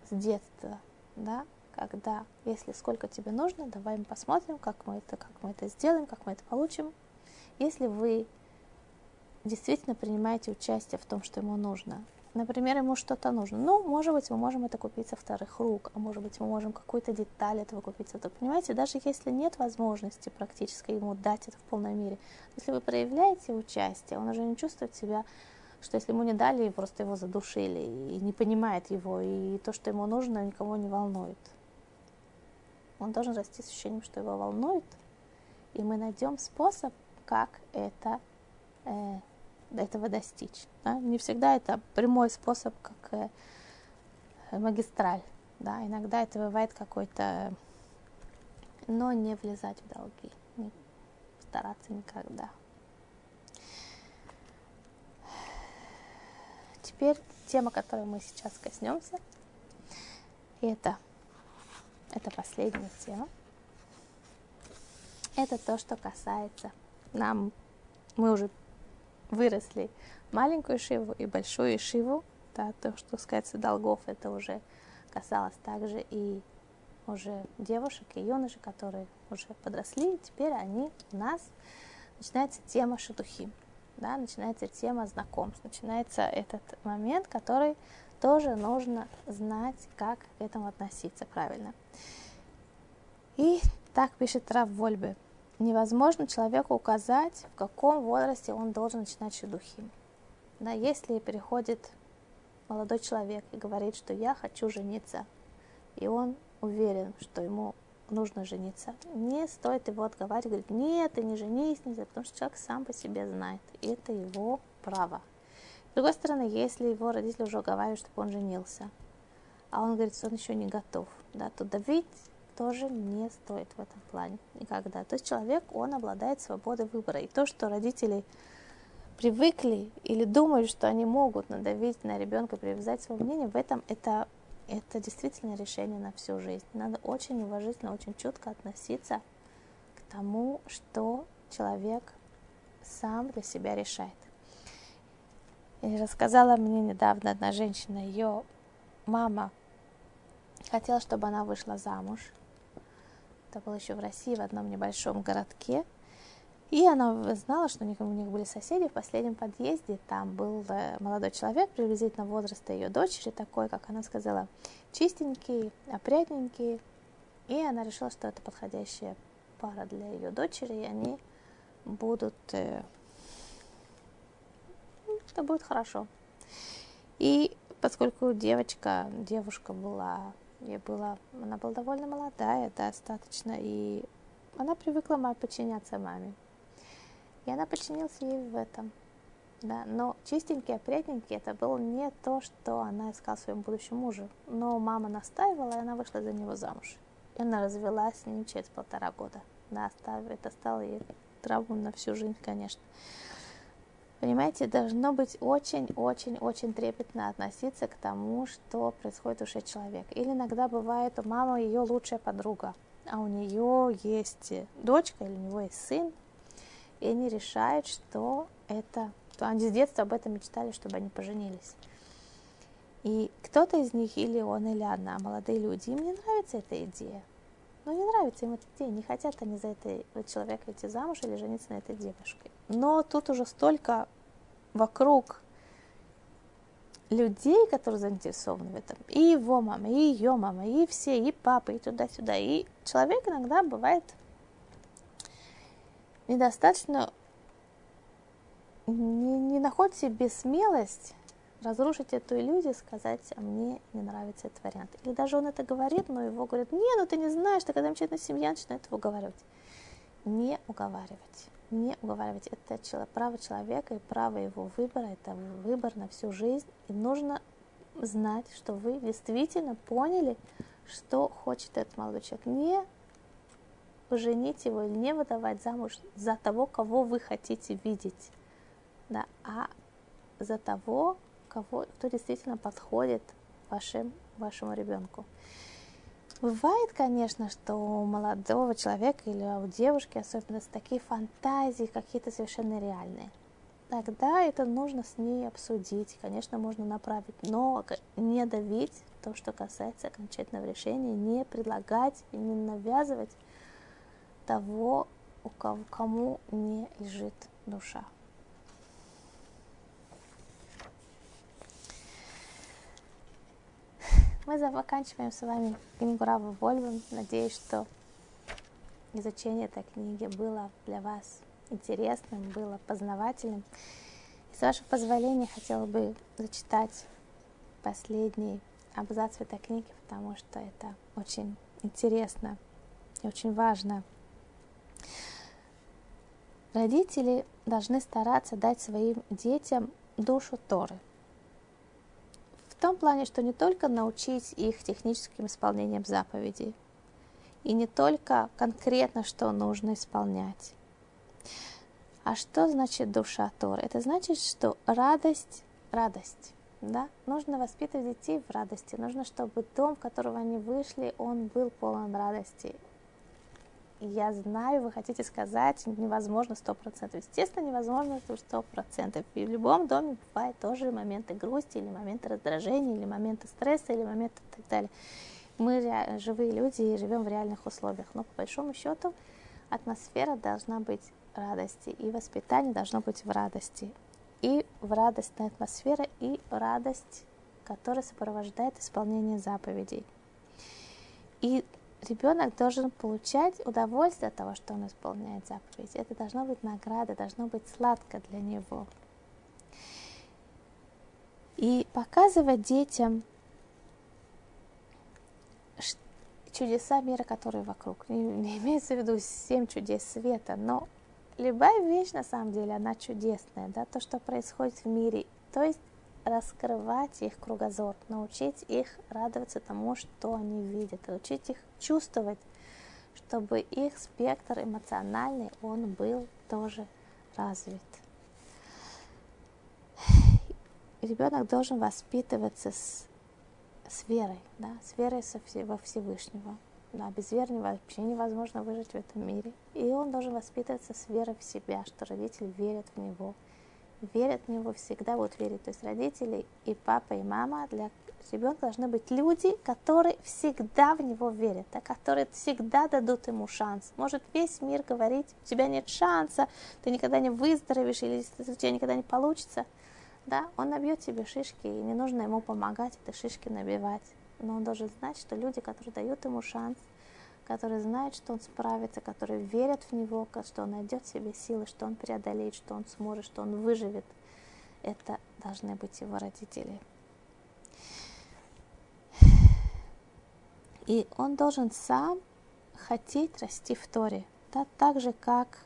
с детства, да, когда, если сколько тебе нужно, давай мы посмотрим, как мы это, как мы это сделаем, как мы это получим. Если вы действительно принимаете участие в том, что ему нужно, Например, ему что-то нужно. Ну, может быть, мы можем это купить со вторых рук, а может быть, мы можем какую-то деталь этого купить. Это, понимаете, даже если нет возможности практически ему дать это в полной мере, если вы проявляете участие, он уже не чувствует себя, что если ему не дали, просто его задушили, и не понимает его, и то, что ему нужно, никого не волнует. Он должен расти с ощущением, что его волнует, и мы найдем способ, как это э, этого достичь. Да? Не всегда это прямой способ, как э, магистраль. Да? Иногда это бывает какой-то, но не влезать в долги, не стараться никогда. Теперь тема, которой мы сейчас коснемся, это, это последняя тема. Это то, что касается нам, мы уже выросли маленькую шиву и большую шиву, да, то, что касается долгов, это уже касалось также и уже девушек и юношей, которые уже подросли, теперь они у нас, начинается тема шатухи, да, начинается тема знакомств, начинается этот момент, который тоже нужно знать, как к этому относиться правильно. И так пишет Рав Вольбе. Невозможно человеку указать, в каком возрасте он должен начинать шедухим. Да, если приходит молодой человек и говорит, что я хочу жениться, и он уверен, что ему нужно жениться, не стоит его отговаривать, говорить, нет, ты не женись, нельзя, потому что человек сам по себе знает, и это его право. С другой стороны, если его родители уже уговаривают, чтобы он женился, а он говорит, что он еще не готов, да, то давить тоже не стоит в этом плане никогда. То есть человек, он обладает свободой выбора. И то, что родители привыкли или думают, что они могут надавить на ребенка, привязать свое мнение, в этом это, это действительно решение на всю жизнь. Надо очень уважительно, очень чутко относиться к тому, что человек сам для себя решает. И рассказала мне недавно одна женщина, ее мама хотела, чтобы она вышла замуж. Это было еще в России, в одном небольшом городке. И она знала, что у них, у них были соседи в последнем подъезде. Там был э, молодой человек, приблизительно возраста ее дочери, такой, как она сказала, чистенький, опрятненький. И она решила, что это подходящая пара для ее дочери, и они будут... Э, это будет хорошо. И поскольку девочка, девушка была, ей была, она была довольно молодая, достаточно, и она привыкла подчиняться маме. И она подчинилась ей в этом. Да, но чистенький, опрятненький, это было не то, что она искала своему будущему мужу. Но мама настаивала, и она вышла за него замуж. И она развелась с ним через полтора года. Да, это стало ей травмой на всю жизнь, конечно. Понимаете, должно быть очень-очень-очень трепетно относиться к тому, что происходит у человека. Или иногда бывает, у мамы ее лучшая подруга, а у нее есть дочка или у него есть сын, и они решают, что это... То они с детства об этом мечтали, чтобы они поженились. И кто-то из них, или он, или она, молодые люди, им не нравится эта идея. Ну, не нравится им эта идея, не хотят они за это человека идти замуж или жениться на этой девушке. Но тут уже столько вокруг людей, которые заинтересованы в этом. И его мама, и ее мама, и все, и папа, и туда-сюда. И человек иногда бывает недостаточно не, не находит себе смелость разрушить эту иллюзию, сказать, а мне не нравится этот вариант. Или даже он это говорит, но его говорят, не, ну ты не знаешь, когда начинает семья, начинает его уговаривать. Не уговаривать. Не уговаривать. Это право человека и право его выбора, это выбор на всю жизнь. И нужно знать, что вы действительно поняли, что хочет этот молодой человек. Не поженить его или не выдавать замуж за того, кого вы хотите видеть, да, а за того, кого, кто действительно подходит вашим, вашему ребенку. Бывает, конечно, что у молодого человека или у девушки особенно такие фантазии какие-то совершенно реальные. Тогда это нужно с ней обсудить, конечно, можно направить, но не давить то, что касается окончательного решения, не предлагать и не навязывать того, у кого, кому не лежит душа. Мы заканчиваем с вами книгу Рава Вольва. Надеюсь, что изучение этой книги было для вас интересным, было познавательным. И с вашего позволения хотела бы зачитать последний абзац в этой книге, потому что это очень интересно и очень важно – Родители должны стараться дать своим детям душу Торы. Том плане, что не только научить их техническим исполнением заповедей, и не только конкретно, что нужно исполнять. А что значит душа Торы? Это значит, что радость, радость, да? Нужно воспитывать детей в радости. Нужно, чтобы дом, в которого они вышли, он был полон радости я знаю, вы хотите сказать, невозможно сто процентов. Естественно, невозможно сто процентов. И в любом доме бывают тоже моменты грусти, или моменты раздражения, или моменты стресса, или моменты и так далее. Мы живые люди и живем в реальных условиях. Но по большому счету атмосфера должна быть радости, и воспитание должно быть в радости. И в радостной атмосфере, и радость, которая сопровождает исполнение заповедей. И ребенок должен получать удовольствие от того, что он исполняет заповедь. Это должно быть награда, должно быть сладко для него. И показывать детям чудеса мира, которые вокруг. Не, не имеется в виду семь чудес света, но любая вещь на самом деле, она чудесная, да, то, что происходит в мире. То есть раскрывать их кругозор, научить их радоваться тому, что они видят, научить их чувствовать, чтобы их спектр эмоциональный, он был тоже развит. Ребенок должен воспитываться с, с верой, да, с верой во Всевышнего. Да, без веры вообще невозможно выжить в этом мире. И он должен воспитываться с верой в себя, что родители верят в него – верят в него, всегда будут верить. То есть родители и папа, и мама для ребенка должны быть люди, которые всегда в него верят, да, которые всегда дадут ему шанс. Может весь мир говорить, у тебя нет шанса, ты никогда не выздоровеешь или у тебя никогда не получится. Да, он набьет тебе шишки, и не нужно ему помогать эти шишки набивать. Но он должен знать, что люди, которые дают ему шанс – которые знают, что он справится, которые верят в него, что он найдет в себе силы, что он преодолеет, что он сможет, что он выживет. Это должны быть его родители. И он должен сам хотеть расти в Торе. Да, так же, как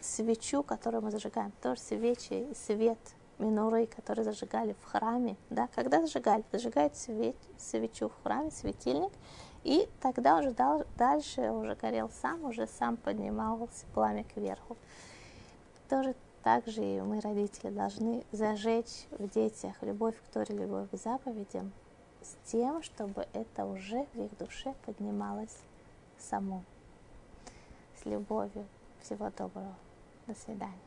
свечу, которую мы зажигаем. Тоже свечи и свет минуры, которые зажигали в храме. Да, когда зажигали? Зажигают свеч, свечу в храме, светильник – и тогда уже дал, дальше уже горел сам, уже сам поднимался пламя кверху. Тоже так же и мы, родители, должны зажечь в детях любовь к Торе, любовь к заповедям, с тем, чтобы это уже в их душе поднималось само. С любовью. Всего доброго. До свидания.